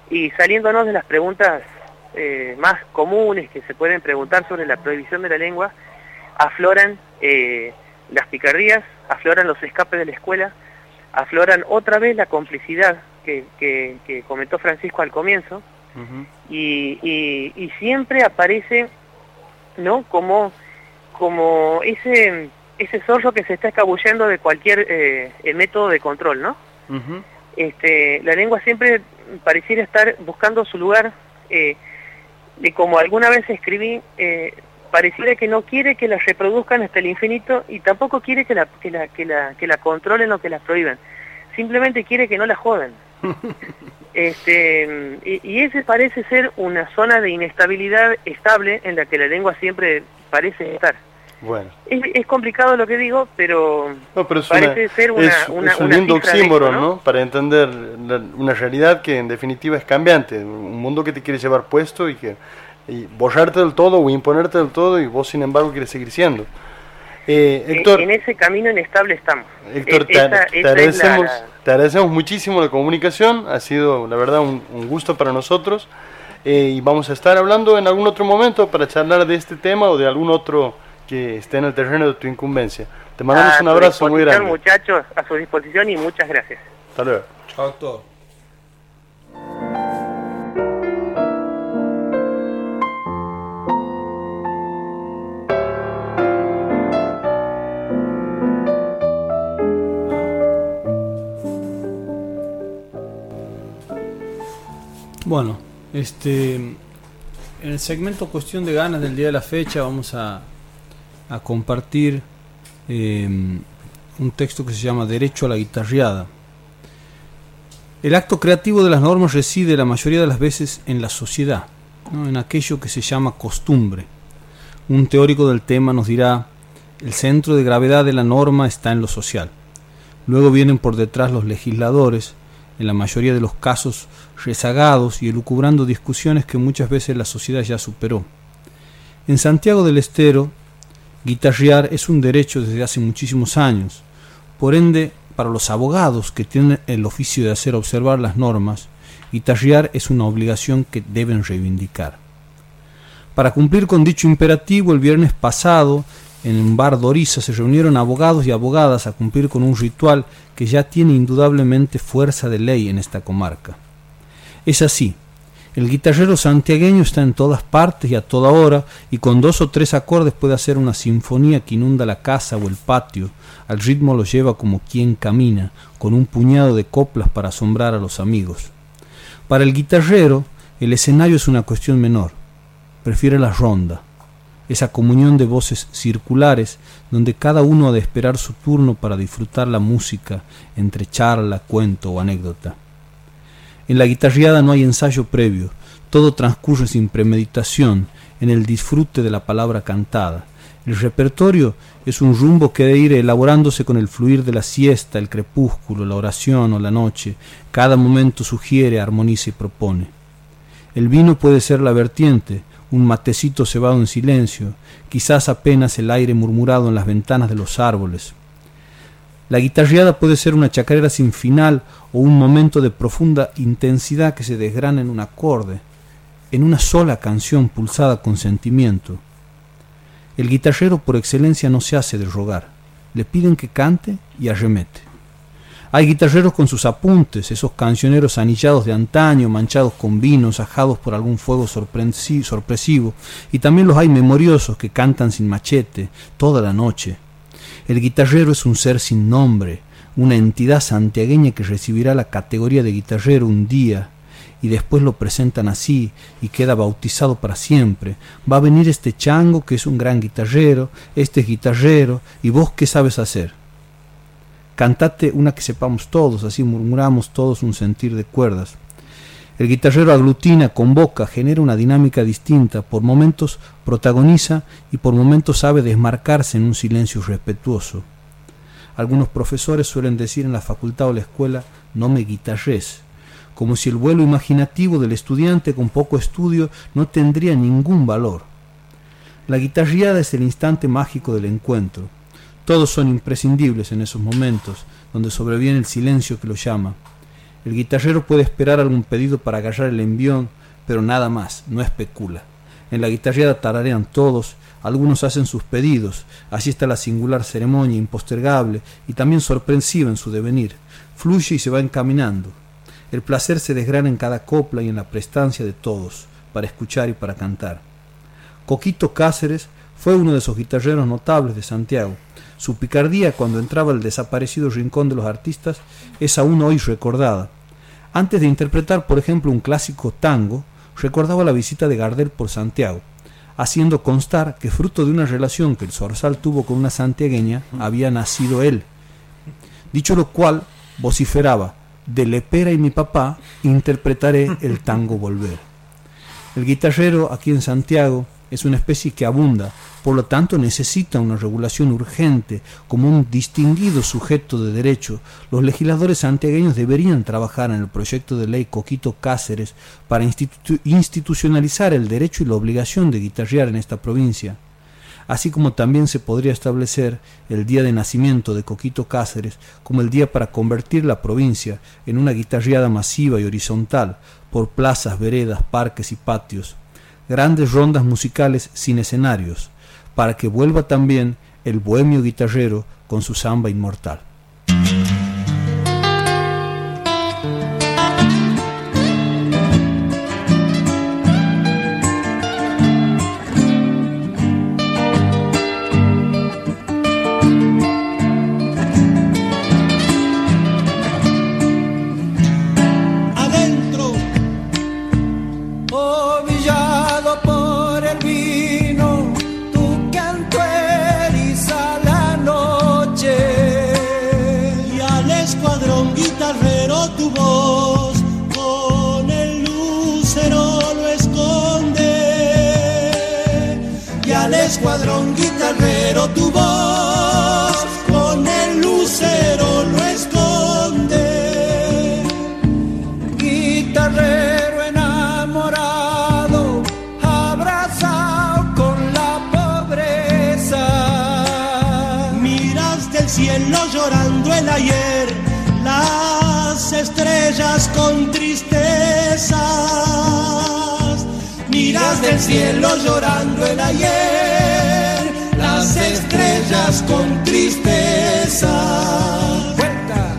y saliéndonos de las preguntas eh, más comunes que se pueden preguntar sobre la prohibición de la lengua, afloran eh, las picardías, afloran los escapes de la escuela, afloran otra vez la complicidad que, que, que comentó Francisco al comienzo, y, y, y siempre aparece no como como ese ese zorro que se está escabullendo de cualquier eh, eh, método de control, ¿no? este, la lengua siempre pareciera estar buscando su lugar, eh, de como alguna vez escribí, eh, pareciera que no quiere que la reproduzcan hasta el infinito y tampoco quiere que la, que la, que la, que la controlen o que la prohíban. Simplemente quiere que no la jodan. <laughs> este, y, y ese parece ser una zona de inestabilidad estable en la que la lengua siempre parece estar. Bueno. Es, es complicado lo que digo, pero, No, pero es, parece una- ser una, es- una, es un una lindo oxímoron, ¿no? Para entender la- una realidad que en definitiva es cambiante, un mundo que te quiere llevar puesto y que y borrarte del todo o imponerte del todo y vos sin embargo quieres seguir siendo. Eh, En- Héctor, en ese camino inestable estamos. Héctor, E- te, esa- te esa agradecemos, la- te agradecemos muchísimo la comunicación, ha sido la verdad un, un gusto para nosotros eh, y vamos a estar hablando en algún otro momento para charlar de este tema o de algún otro que esté en el terreno de tu incumbencia. Te mandamos a un abrazo muy grande. muchachos, a su disposición y muchas gracias. Hasta luego. Chao, doctor. Bueno, este en el segmento Cuestión de Ganas del día de la fecha vamos a, compartir eh, un texto que se llama Derecho a la guitarreada. El acto creativo de las normas reside la mayoría de las veces en la sociedad, en aquello que se llama costumbre. Un teórico del tema nos dirá, el centro de gravedad de la norma está en lo social. Luego vienen por detrás los legisladores, en la mayoría de los casos rezagados y elucubrando discusiones que muchas veces la sociedad ya superó. En Santiago del Estero, guitarrear es un derecho desde hace muchísimos años. Por ende, para los abogados que tienen el oficio de hacer observar las normas, guitarrear es una obligación que deben reivindicar. Para cumplir con dicho imperativo, el viernes pasado, en un bar Dorisa se reunieron abogados y abogadas a cumplir con un ritual que ya tiene indudablemente fuerza de ley en esta comarca. Es así, el guitarrero santiagueño está en todas partes y a toda hora, y con dos o tres acordes puede hacer una sinfonía que inunda la casa o el patio, al ritmo lo lleva como quien camina, con un puñado de coplas para asombrar a los amigos. Para el guitarrero, el escenario es una cuestión menor, prefiere la ronda, esa comunión de voces circulares donde cada uno ha de esperar su turno para disfrutar la música entre charla, cuento o anécdota. En la guitarreada no hay ensayo previo, todo transcurre sin premeditación, en el disfrute de la palabra cantada. El repertorio es un rumbo que debe ir elaborándose con el fluir de la siesta, el crepúsculo, la oración o la noche. Cada momento sugiere, armoniza y propone. El vino puede ser la vertiente, un matecito cebado en silencio, quizás apenas el aire murmurado en las ventanas de los árboles. La guitarreada puede ser una chacarera sin final o un momento de profunda intensidad que se desgrana en un acorde, en una sola canción pulsada con sentimiento. El guitarrero por excelencia no se hace de rogar, le piden que cante y arremete. Hay guitarreros con sus apuntes, esos cancioneros anillados de antaño, manchados con vino, ajados por algún fuego sorpresi- sorpresivo, y también los hay memoriosos que cantan sin machete, toda la noche. El guitarrero es un ser sin nombre, una entidad santiagueña que recibirá la categoría de guitarrero un día, y después lo presentan así y queda bautizado para siempre. Va a venir este chango que es un gran guitarrero, este es guitarrero, y vos qué sabes hacer. Cantate una que sepamos todos, así murmuramos todos un sentir de cuerdas. El guitarrero aglutina, convoca, genera una dinámica distinta, por momentos protagoniza y por momentos sabe desmarcarse en un silencio respetuoso. Algunos profesores suelen decir en la facultad o la escuela, no me guitarres, como si el vuelo imaginativo del estudiante con poco estudio no tendría ningún valor. La guitarreada es el instante mágico del encuentro. Todos son imprescindibles en esos momentos, donde sobreviene el silencio que lo llama. El guitarrero puede esperar algún pedido para agarrar el envión, pero nada más, no especula. En la guitarreada tararean todos, algunos hacen sus pedidos, así está la singular ceremonia impostergable y también sorpresiva en su devenir. Fluye y se va encaminando. El placer se desgrana en cada copla y en la prestancia de todos, para escuchar y para cantar. Coquito Cáceres Fue uno de esos guitarreros notables de Santiago. Su picardía cuando entraba al desaparecido rincón de los artistas es aún hoy recordada. Antes de interpretar, por ejemplo, un clásico tango, recordaba la visita de Gardel por Santiago, haciendo constar que fruto de una relación que el Zorzal tuvo con una santiagueña había nacido él. Dicho lo cual, vociferaba, de Lepera y mi papá interpretaré el tango Volver. El guitarrero aquí en Santiago es una especie que abunda, por lo tanto necesita una regulación urgente como un distinguido sujeto de derecho. Los legisladores santiagueños deberían trabajar en el proyecto de ley Coquito Cáceres para institucionalizar el derecho y la obligación de guitarrear en esta provincia así como también se podría establecer el día de nacimiento de Coquito Cáceres como el día para convertir la provincia en una guitarreada masiva y horizontal por plazas, veredas, parques y patios, grandes rondas musicales sin escenarios, para que vuelva también el bohemio guitarrero con su samba inmortal. Estrellas con tristezas. Miras del cielo llorando el ayer las estrellas con tristeza.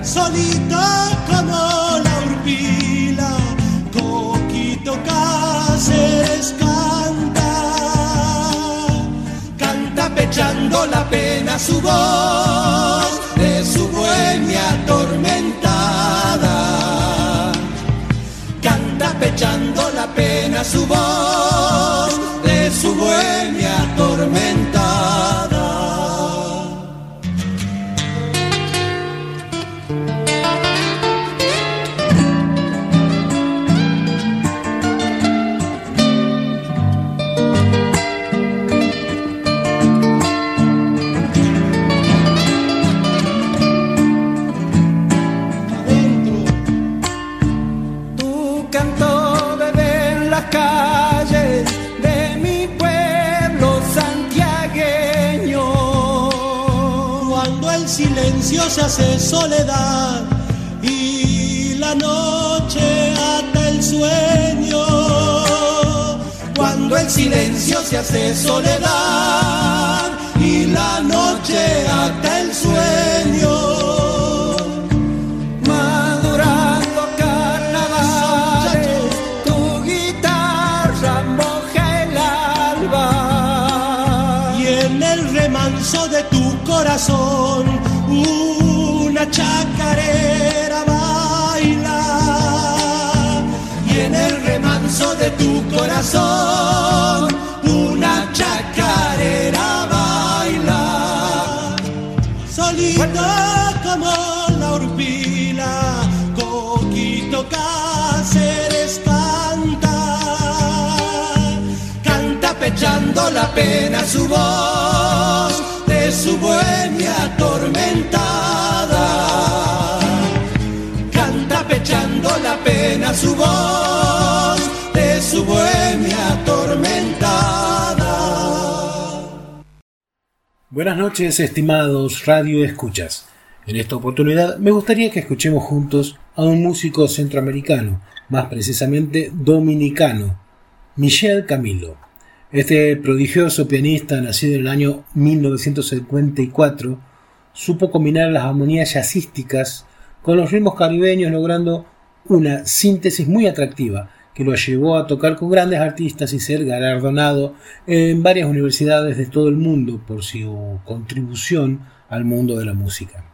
Solito como la urpila, Coquito Cáceres canta, canta pechando la pena su voz de su bohemia atormentada. Pena su voz se hace soledad y la noche ata el sueño. Cuando el silencio se hace soledad y la noche ata el sueño. Madurando carnavales, tu guitarra moja el alba y en el remanso de tu corazón una chacarera baila y en el remanso de tu corazón una chacarera baila solito como la urpila coquito cáceres canta canta pechando la pena su voz de su bohemia atormentada. Su voz de su atormentada. Buenas noches, estimados radio escuchas. En esta oportunidad me gustaría que escuchemos juntos a un músico centroamericano, más precisamente dominicano, Michel Camilo. Este prodigioso pianista, nacido en el año 1954, supo combinar las armonías jazzísticas con los ritmos caribeños, logrando una síntesis muy atractiva que lo llevó a tocar con grandes artistas y ser galardonado en varias universidades de todo el mundo por su contribución al mundo de la música.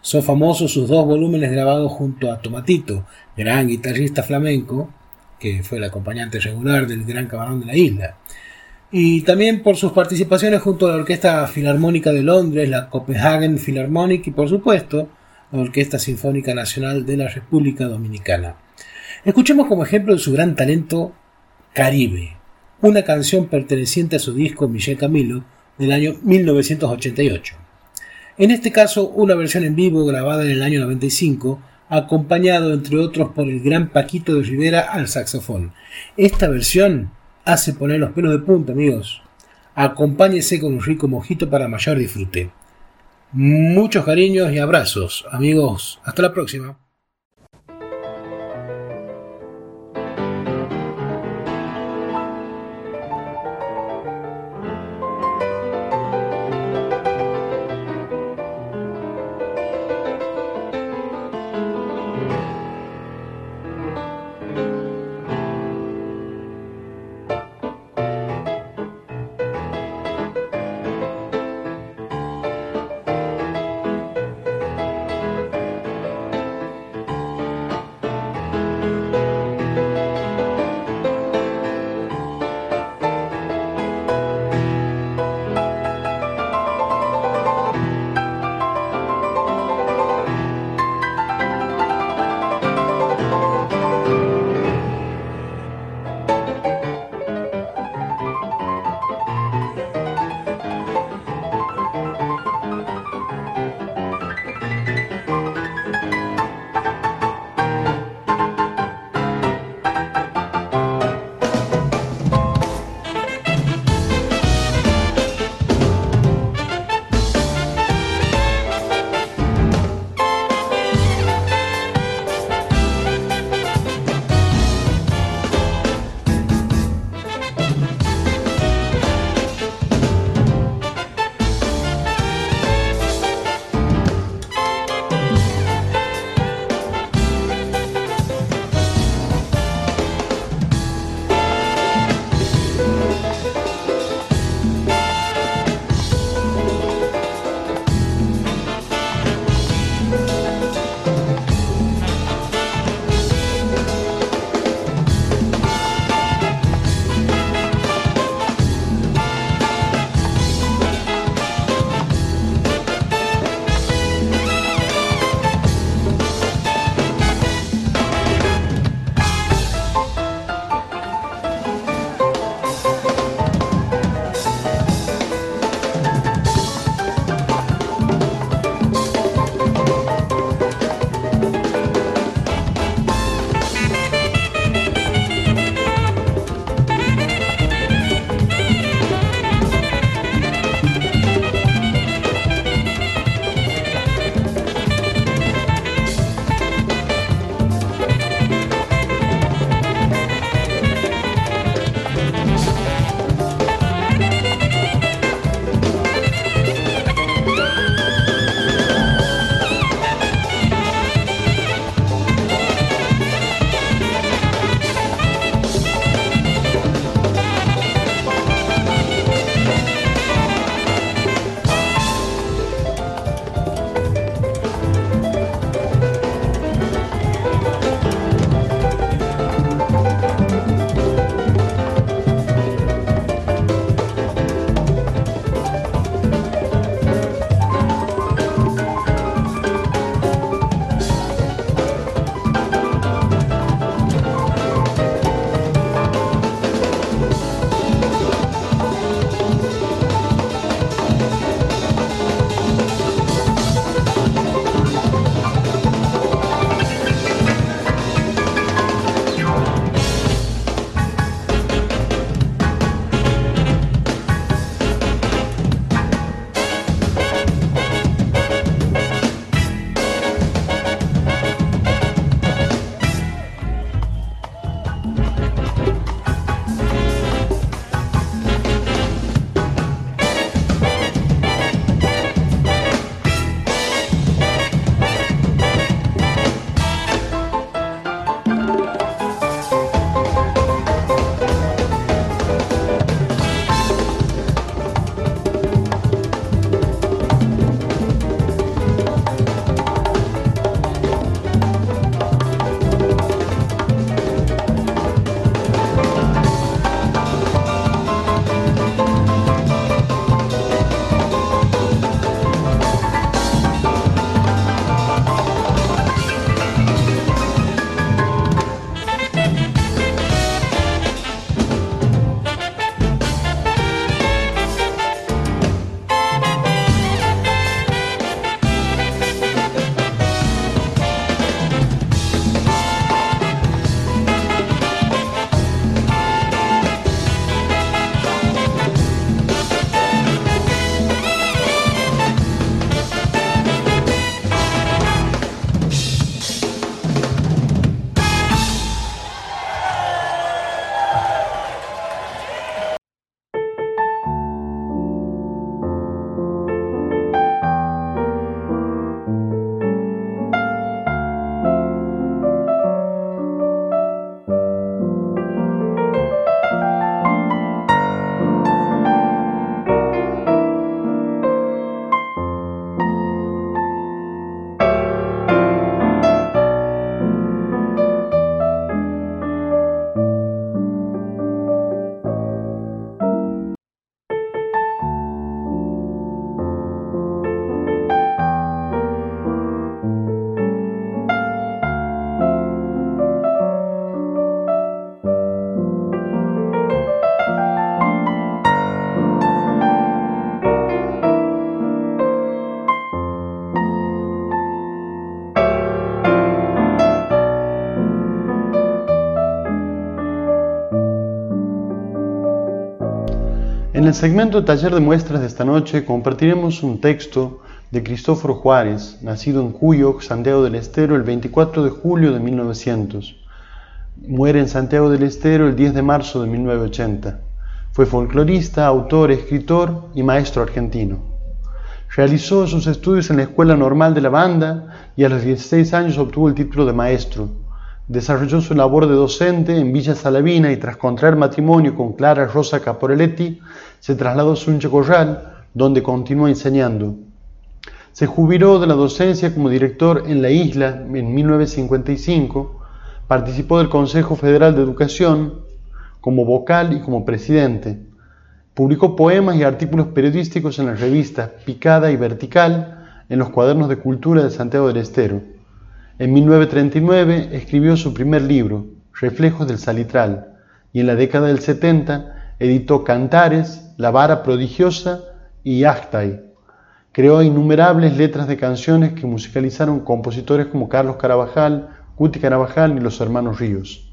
Son famosos sus dos volúmenes grabados junto a Tomatito, gran guitarrista flamenco, que fue el acompañante regular del Gran Camarón de la isla. Y también por sus participaciones junto a la Orquesta Filarmónica de Londres, la Copenhagen Philharmonic y por supuesto la Orquesta Sinfónica Nacional de la República Dominicana. Escuchemos como ejemplo de su gran talento Caribe, una canción perteneciente a su disco Michel Camilo del año 1988. En este caso, una versión en vivo grabada en el año 95, acompañado entre otros por el gran Paquito de Rivera al saxofón. Esta versión hace poner los pelos de punta, amigos. Acompáñese con un rico mojito para mayor disfrute. Muchos cariños y abrazos, amigos. Hasta la próxima. El segmento Taller de Muestras de esta noche compartiremos un texto de Cristóforo Juárez, nacido en Cuyo, Santiago del Estero, el 24 de julio de 1900. Muere en Santiago del Estero el 10 de marzo de 1980. Fue folclorista, autor, escritor y maestro argentino. Realizó sus estudios en la Escuela Normal de la Banda y a los 16 años obtuvo el título de maestro. Desarrolló su labor de docente en Villa Salavina y tras contraer matrimonio con Clara Rosa Caporeletti, se trasladó a Suncha Corral, donde continuó enseñando. Se jubiló de la docencia como director en la isla en 1955, participó del Consejo Federal de Educación como vocal y como presidente. Publicó poemas y artículos periodísticos en las revistas Picada y Vertical, en los cuadernos de cultura de Santiago del Estero. En 1939 escribió su primer libro, Reflejos del Salitral, y en la década del 70 editó Cantares, La Vara Prodigiosa y Actai. Creó innumerables letras de canciones que musicalizaron compositores como Carlos Carabajal, Cuti Carabajal y los hermanos Ríos.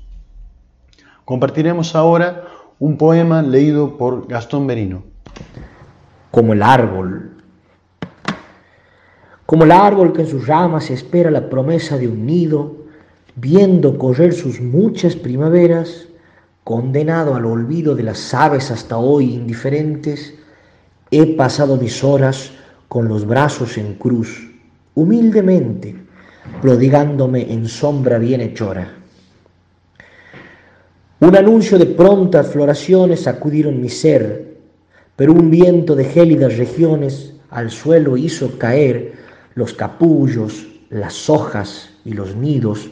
Compartiremos ahora un poema leído por Gastón Merino. Como el árbol como el árbol que en sus ramas espera la promesa de un nido, viendo correr sus muchas primaveras, condenado al olvido de las aves hasta hoy indiferentes, he pasado mis horas con los brazos en cruz, humildemente, prodigándome en sombra bienhechora. Un anuncio de prontas floraciones sacudieron mi ser, pero un viento de gélidas regiones al suelo hizo caer los capullos, las hojas y los nidos,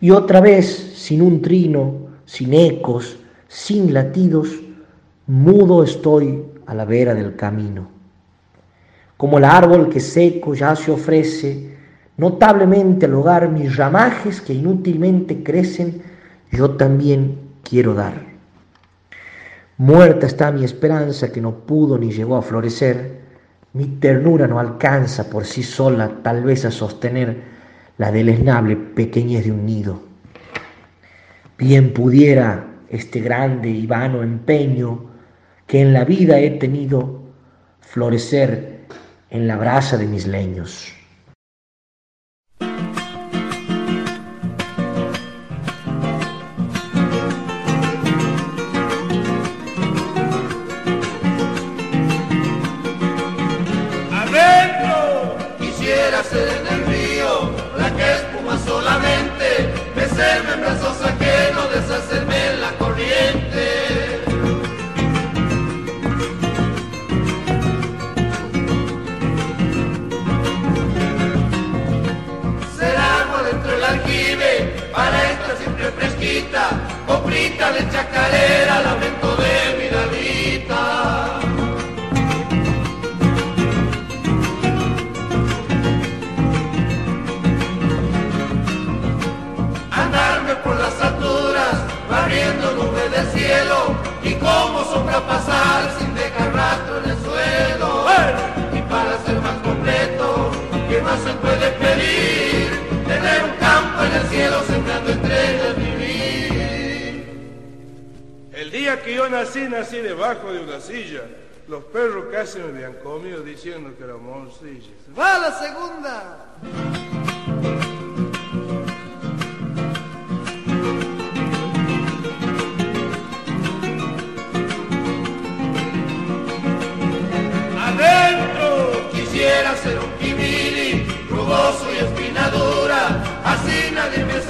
y otra vez, sin un trino, sin ecos, sin latidos, mudo estoy a la vera del camino. Como el árbol que seco ya se ofrece, notablemente al hogar mis ramajes que inútilmente crecen, yo también quiero dar. Muerta está mi esperanza que no pudo ni llegó a florecer, mi ternura no alcanza por sí sola tal vez a sostener la deleznable pequeñez de un nido. Bien pudiera este grande y vano empeño que en la vida he tenido florecer en la brasa de mis leños. Brazos ajenos, deshacerme en la corriente. Ser dentro del aljibe, para esta siempre fresquita, coprita de chacarera, lamento de pasar sin dejar rastro en el suelo. Y para ser más completo, ¿qué más se puede pedir? Tener un campo en el cielo sembrando estrellas vivir. El día que yo nací, nací debajo de una silla. Los perros casi me habían comido diciendo que era morcilla. ¡Va la segunda!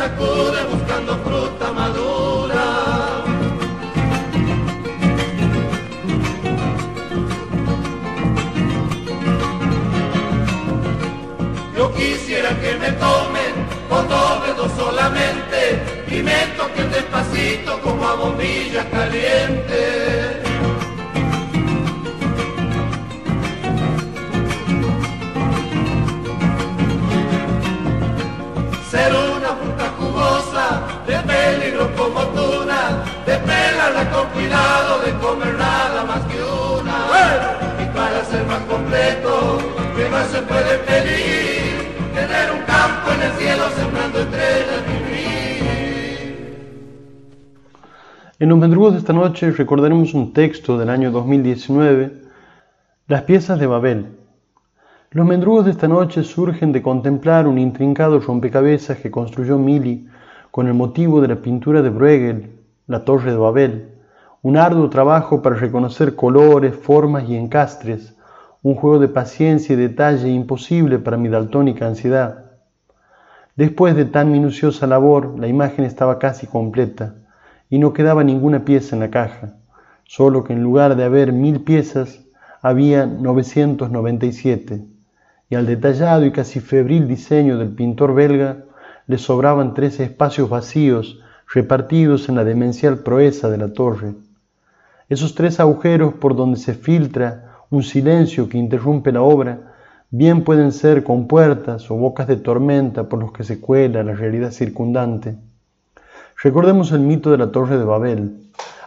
Sacude buscando fruta madura. Yo quisiera que me tomen con dos dedos solamente y me toquen despacito como a bombilla caliente. Peligro como tuna, de pelarla con cuidado, de comer nada más que una. Y para ser más completo, ¿qué más se puede pedir? Tener un campo en el cielo sembrando estrellas vivir. En los mendrugos de esta noche recordaremos un texto del año 2019, Las piezas de Babel. Los mendrugos de esta noche surgen de contemplar un intrincado rompecabezas que construyó Mili con el motivo de la pintura de Bruegel, La Torre de Babel, un arduo trabajo para reconocer colores, formas y encastres, un juego de paciencia y detalle imposible para mi daltónica ansiedad. Después de tan minuciosa labor, la imagen estaba casi completa y no quedaba ninguna pieza en la caja, solo que en lugar de haber mil piezas, había 997, y al detallado y casi febril diseño del pintor belga le sobraban tres espacios vacíos repartidos en la demencial proeza de la torre. Esos tres agujeros por donde se filtra un silencio que interrumpe la obra, bien pueden ser compuertas o bocas de tormenta por los que se cuela la realidad circundante. Recordemos el mito de la Torre de Babel,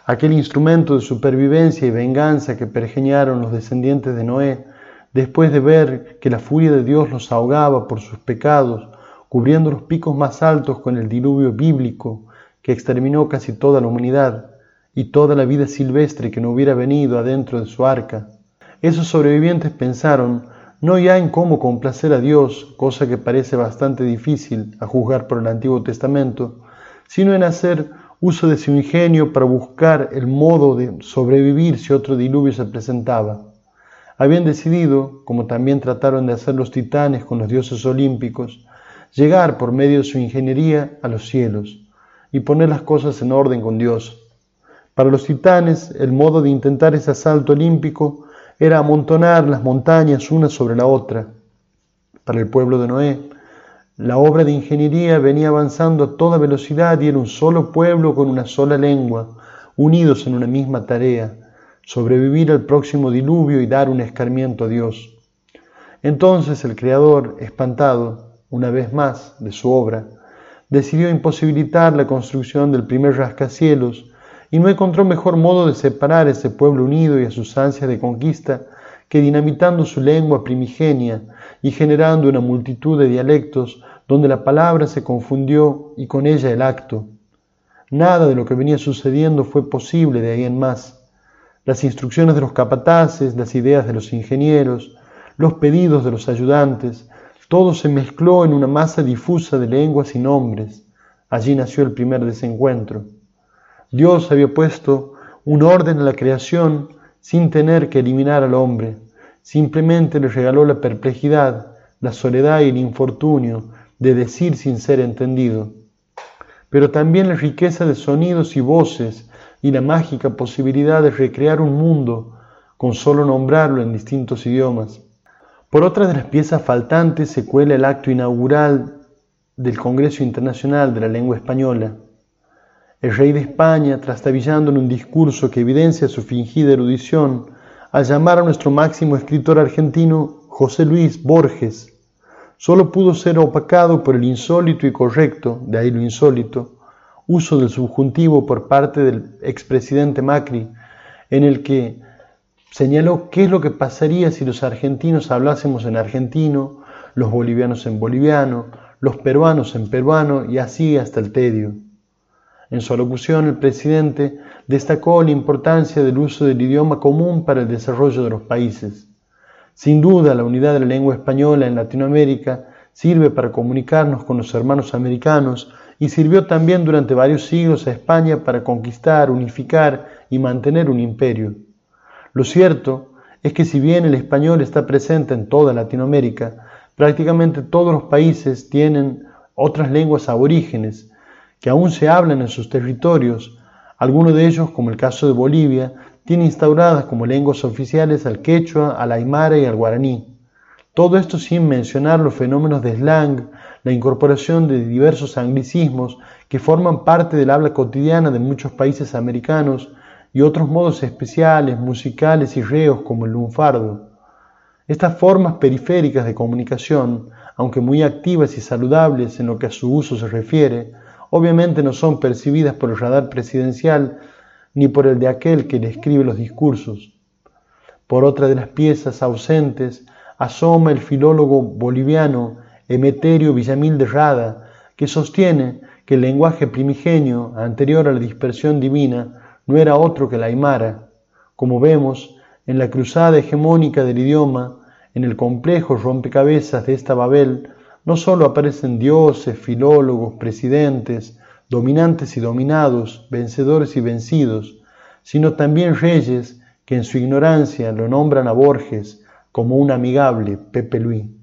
aquel instrumento de supervivencia y venganza que pergeñaron los descendientes de Noé después de ver que la furia de Dios los ahogaba por sus pecados, cubriendo los picos más altos con el diluvio bíblico que exterminó casi toda la humanidad y toda la vida silvestre que no hubiera venido adentro de su arca. Esos sobrevivientes pensaron no ya en cómo complacer a Dios, cosa que parece bastante difícil a juzgar por el Antiguo Testamento, sino en hacer uso de su ingenio para buscar el modo de sobrevivir si otro diluvio se presentaba. Habían decidido, como también trataron de hacer los titanes con los dioses olímpicos, llegar por medio de su ingeniería a los cielos y poner las cosas en orden con Dios. Para los titanes, el modo de intentar ese asalto olímpico era amontonar las montañas una sobre la otra. Para el pueblo de Noé, la obra de ingeniería venía avanzando a toda velocidad y era un solo pueblo con una sola lengua, unidos en una misma tarea, sobrevivir al próximo diluvio y dar un escarmiento a Dios. Entonces el Creador, espantado, una vez más, de su obra, decidió imposibilitar la construcción del primer rascacielos y no encontró mejor modo de separar ese pueblo unido y a sus ansias de conquista que dinamitando su lengua primigenia y generando una multitud de dialectos donde la palabra se confundió y con ella el acto. Nada de lo que venía sucediendo fue posible de ahí en más. Las instrucciones de los capataces, las ideas de los ingenieros, los pedidos de los ayudantes, todo se mezcló en una masa difusa de lenguas y nombres. Allí nació el primer desencuentro. Dios había puesto un orden en la creación sin tener que eliminar al hombre. Simplemente le regaló la perplejidad, la soledad y el infortunio de decir sin ser entendido, pero también la riqueza de sonidos y voces y la mágica posibilidad de recrear un mundo con solo nombrarlo en distintos idiomas. Por otra de las piezas faltantes se cuela el acto inaugural del Congreso Internacional de la Lengua Española, el rey de España, trastabillando en un discurso que evidencia su fingida erudición, al llamar a nuestro máximo escritor argentino José Luis Borges, solo pudo ser opacado por el insólito y correcto, de ahí lo insólito, uso del subjuntivo por parte del expresidente Macri, en el que señaló qué es lo que pasaría si los argentinos hablásemos en argentino, los bolivianos en boliviano, los peruanos en peruano y así hasta el tedio. En su alocución, el presidente destacó la importancia del uso del idioma común para el desarrollo de los países. Sin duda, la unidad de la lengua española en Latinoamérica sirve para comunicarnos con los hermanos americanos y sirvió también durante varios siglos a España para conquistar, unificar y mantener un imperio. Lo cierto es que si bien el español está presente en toda Latinoamérica, prácticamente todos los países tienen otras lenguas aborígenes que aún se hablan en sus territorios. Algunos de ellos, como el caso de Bolivia, tienen instauradas como lenguas oficiales al quechua, al aymara y al guaraní. Todo esto sin mencionar los fenómenos de slang, la incorporación de diversos anglicismos que forman parte del habla cotidiana de muchos países americanos y otros modos especiales, musicales y reos como el lunfardo. Estas formas periféricas de comunicación, aunque muy activas y saludables en lo que a su uso se refiere, obviamente no son percibidas por el radar presidencial ni por el de aquel que le escribe los discursos. Por otra de las piezas ausentes asoma el filólogo boliviano Emeterio Villamil de Rada, que sostiene que el lenguaje primigenio, anterior a la dispersión divina, no era otro que el aymara, como vemos en la cruzada hegemónica del idioma, en el complejo rompecabezas de esta Babel, no solo aparecen dioses, filólogos, presidentes, dominantes y dominados, vencedores y vencidos, sino también reyes que en su ignorancia lo nombran a Borges como un amigable Pepe Luis.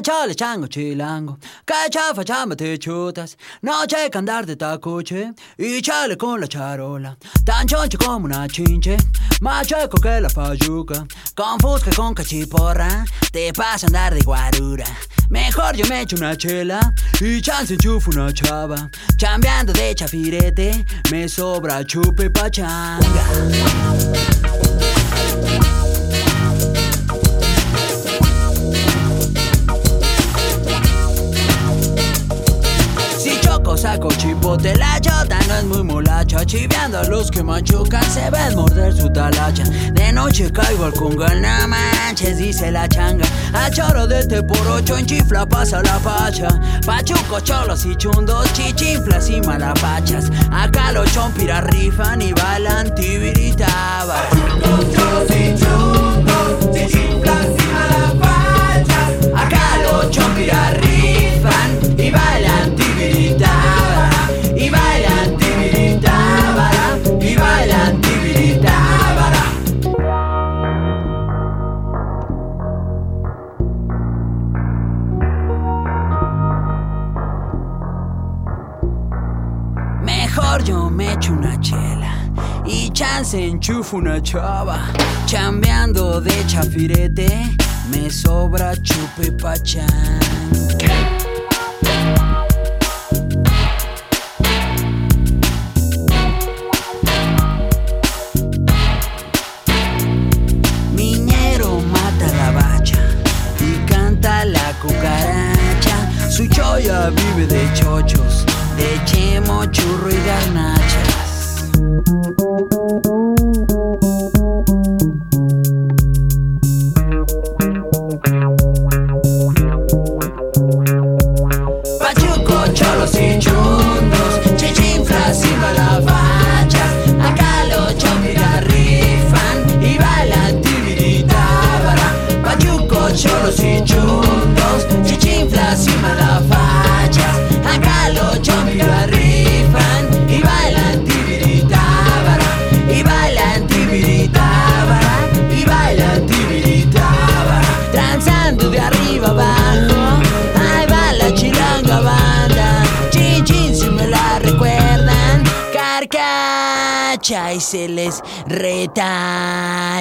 Cachale chango chilango, cachafa chamba te chutas, noche que andar de tacuche y chale con la charola, tan choncho como una chinche, más chueco que la payuca, con fusca con cachiporra, te pasa andar de guarura. Mejor yo me echo una chela y chance enchufo una chava, chambeando de chafirete, me sobra chupe pachanga. Saco chipote la chota no es muy molacha. Chiveando a los que machucan se ven morder su talacha. De noche caigo al congal, no manches dice la changa. A choro de este por ocho en chifla pasa la pacha Pachuco, cholos y chundos, chichinflas y malapachas. Acá los chompiras rifan y bailan tibiritabas cholos y chundos, chichinflas y malapachas. Acá los chompiras rifan echo una chela y chance enchufo una chava. Chambeando de chafirete, me sobra chupe pachán.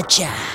Gotcha!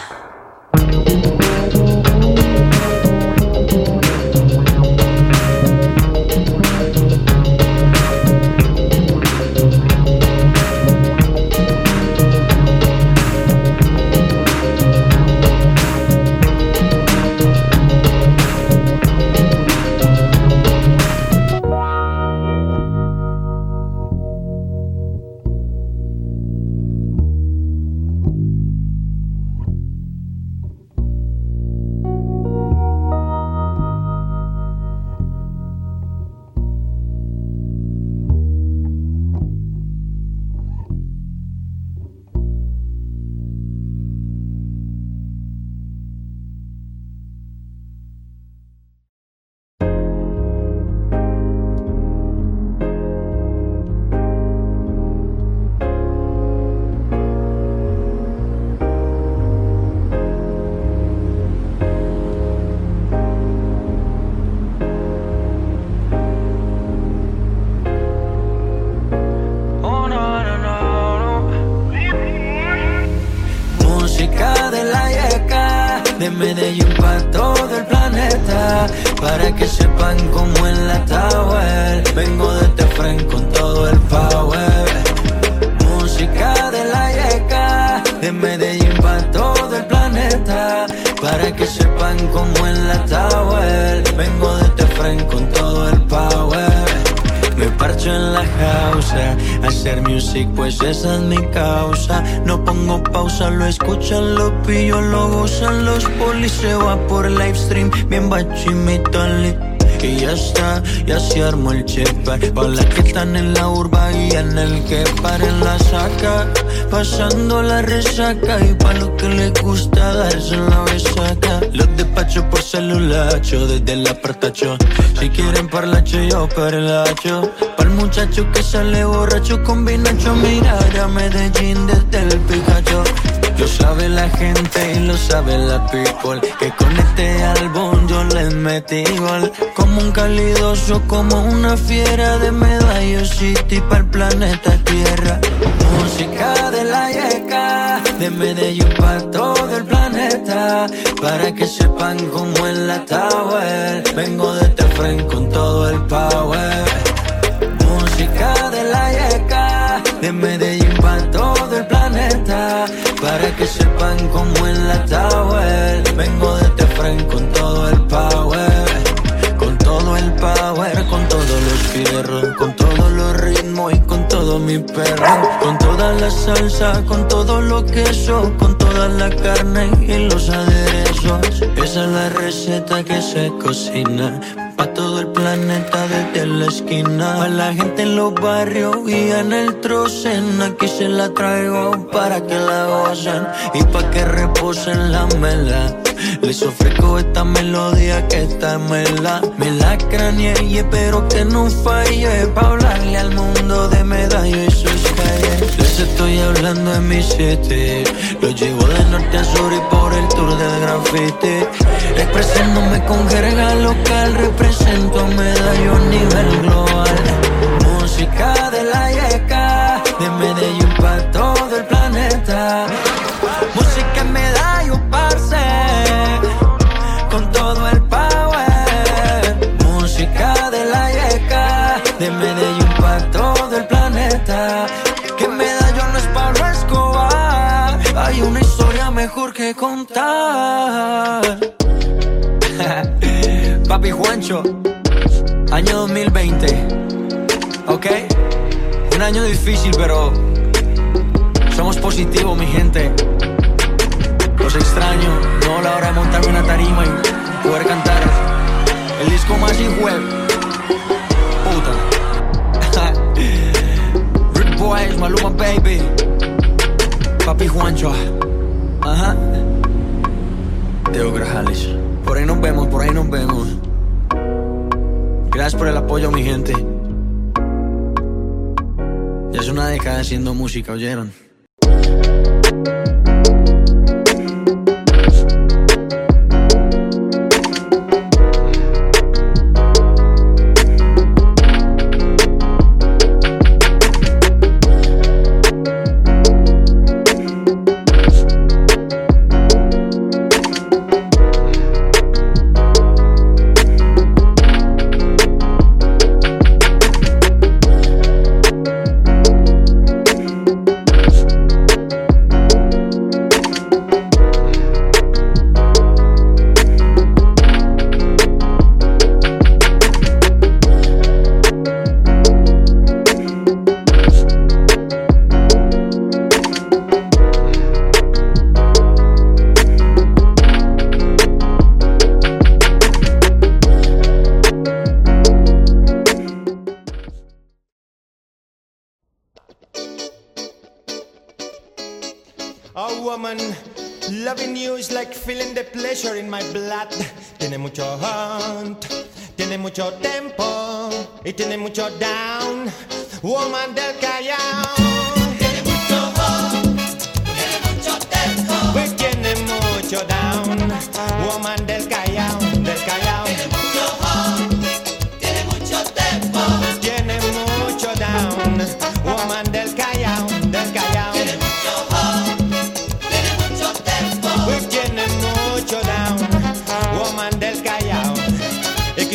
El chepa Pa' las que están en la urba y en el que paren la saca. Pasando la resaca y pa' los que les gusta darse la besaca. Los despacho por celulacho, desde el apartacho Si quieren parlacho yo parlacho Pa'l muchacho que sale borracho con vinacho Mirar a Medellín desde el Pikachu Lo sabe la gente y lo sabe la people. Que con este álbum yo le metí gol. Como un calidoso, como una fiera de Medallo City para el planeta Tierra. Música de la yeca, de Medellín para todo el planeta. Para que sepan cómo es la tower. Vengo de este frente con todo el power. Música de la yeca, de Medellín para todo el planeta. Para que sepan cómo es la tower. Vengo de este frente con todo el power. Con todo el power, con todos los fierros, con todos los ritmos y con todo mi perro. Con toda la salsa, con todo lo queso, con toda la carne y los aderezos. Esa es la receta que se cocina. Pa' todo el planeta desde la esquina. Pa' la gente en los barrios y en el trocen. Aquí se la traigo para que la gocen y pa' que reposen la mela. Les ofrezco esta melodía que está mela. Me la craneé y espero que no falle. Pa' hablarle al mundo de medallo y sus calles. Les estoy hablando en mi city. Lo llevo de norte a sur y por el tour del graffiti. Expresándome con jerga local. Represento medallo a nivel global. Música de la yeca. De Medellín para todo el planeta. Música en medallo, parce. Con todo el power. Música de la yeca. De Medellín para todo el planeta. Que medallo no es Pablo Escobar. Hay una historia mejor que contar. Año difícil, pero somos positivos, mi gente. Los extraño, no la hora de montarme una tarima y poder cantar el disco más hijo Puta. <laughs> Rick Boys, Maluma Baby. Papi Juancho. Ajá. Teo Grajales. Por ahí nos vemos, por ahí nos vemos. Gracias por el apoyo, mi gente. Ya es una década haciendo música, ¿oyeron?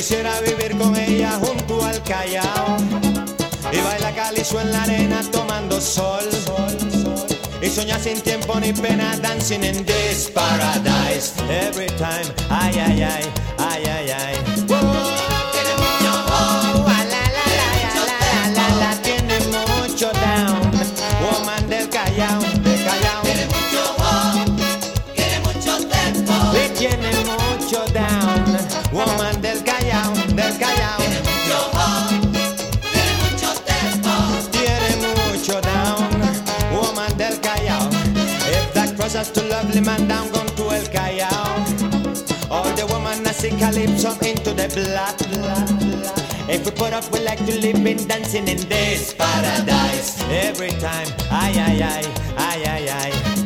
Quisiera vivir con ella junto al Callao. Y baila calizo en la arena tomando sol. Y soñar sin tiempo ni pena, dancing in this paradise. Every time, ay, ay, ay, ay, ay, ay. Lovely man down, gone to El Callao. All the woman I see calypso into the blood. If we put up, we like to live in dancing in this paradise. Every time, ay, ay, ay, ay, ay, ay.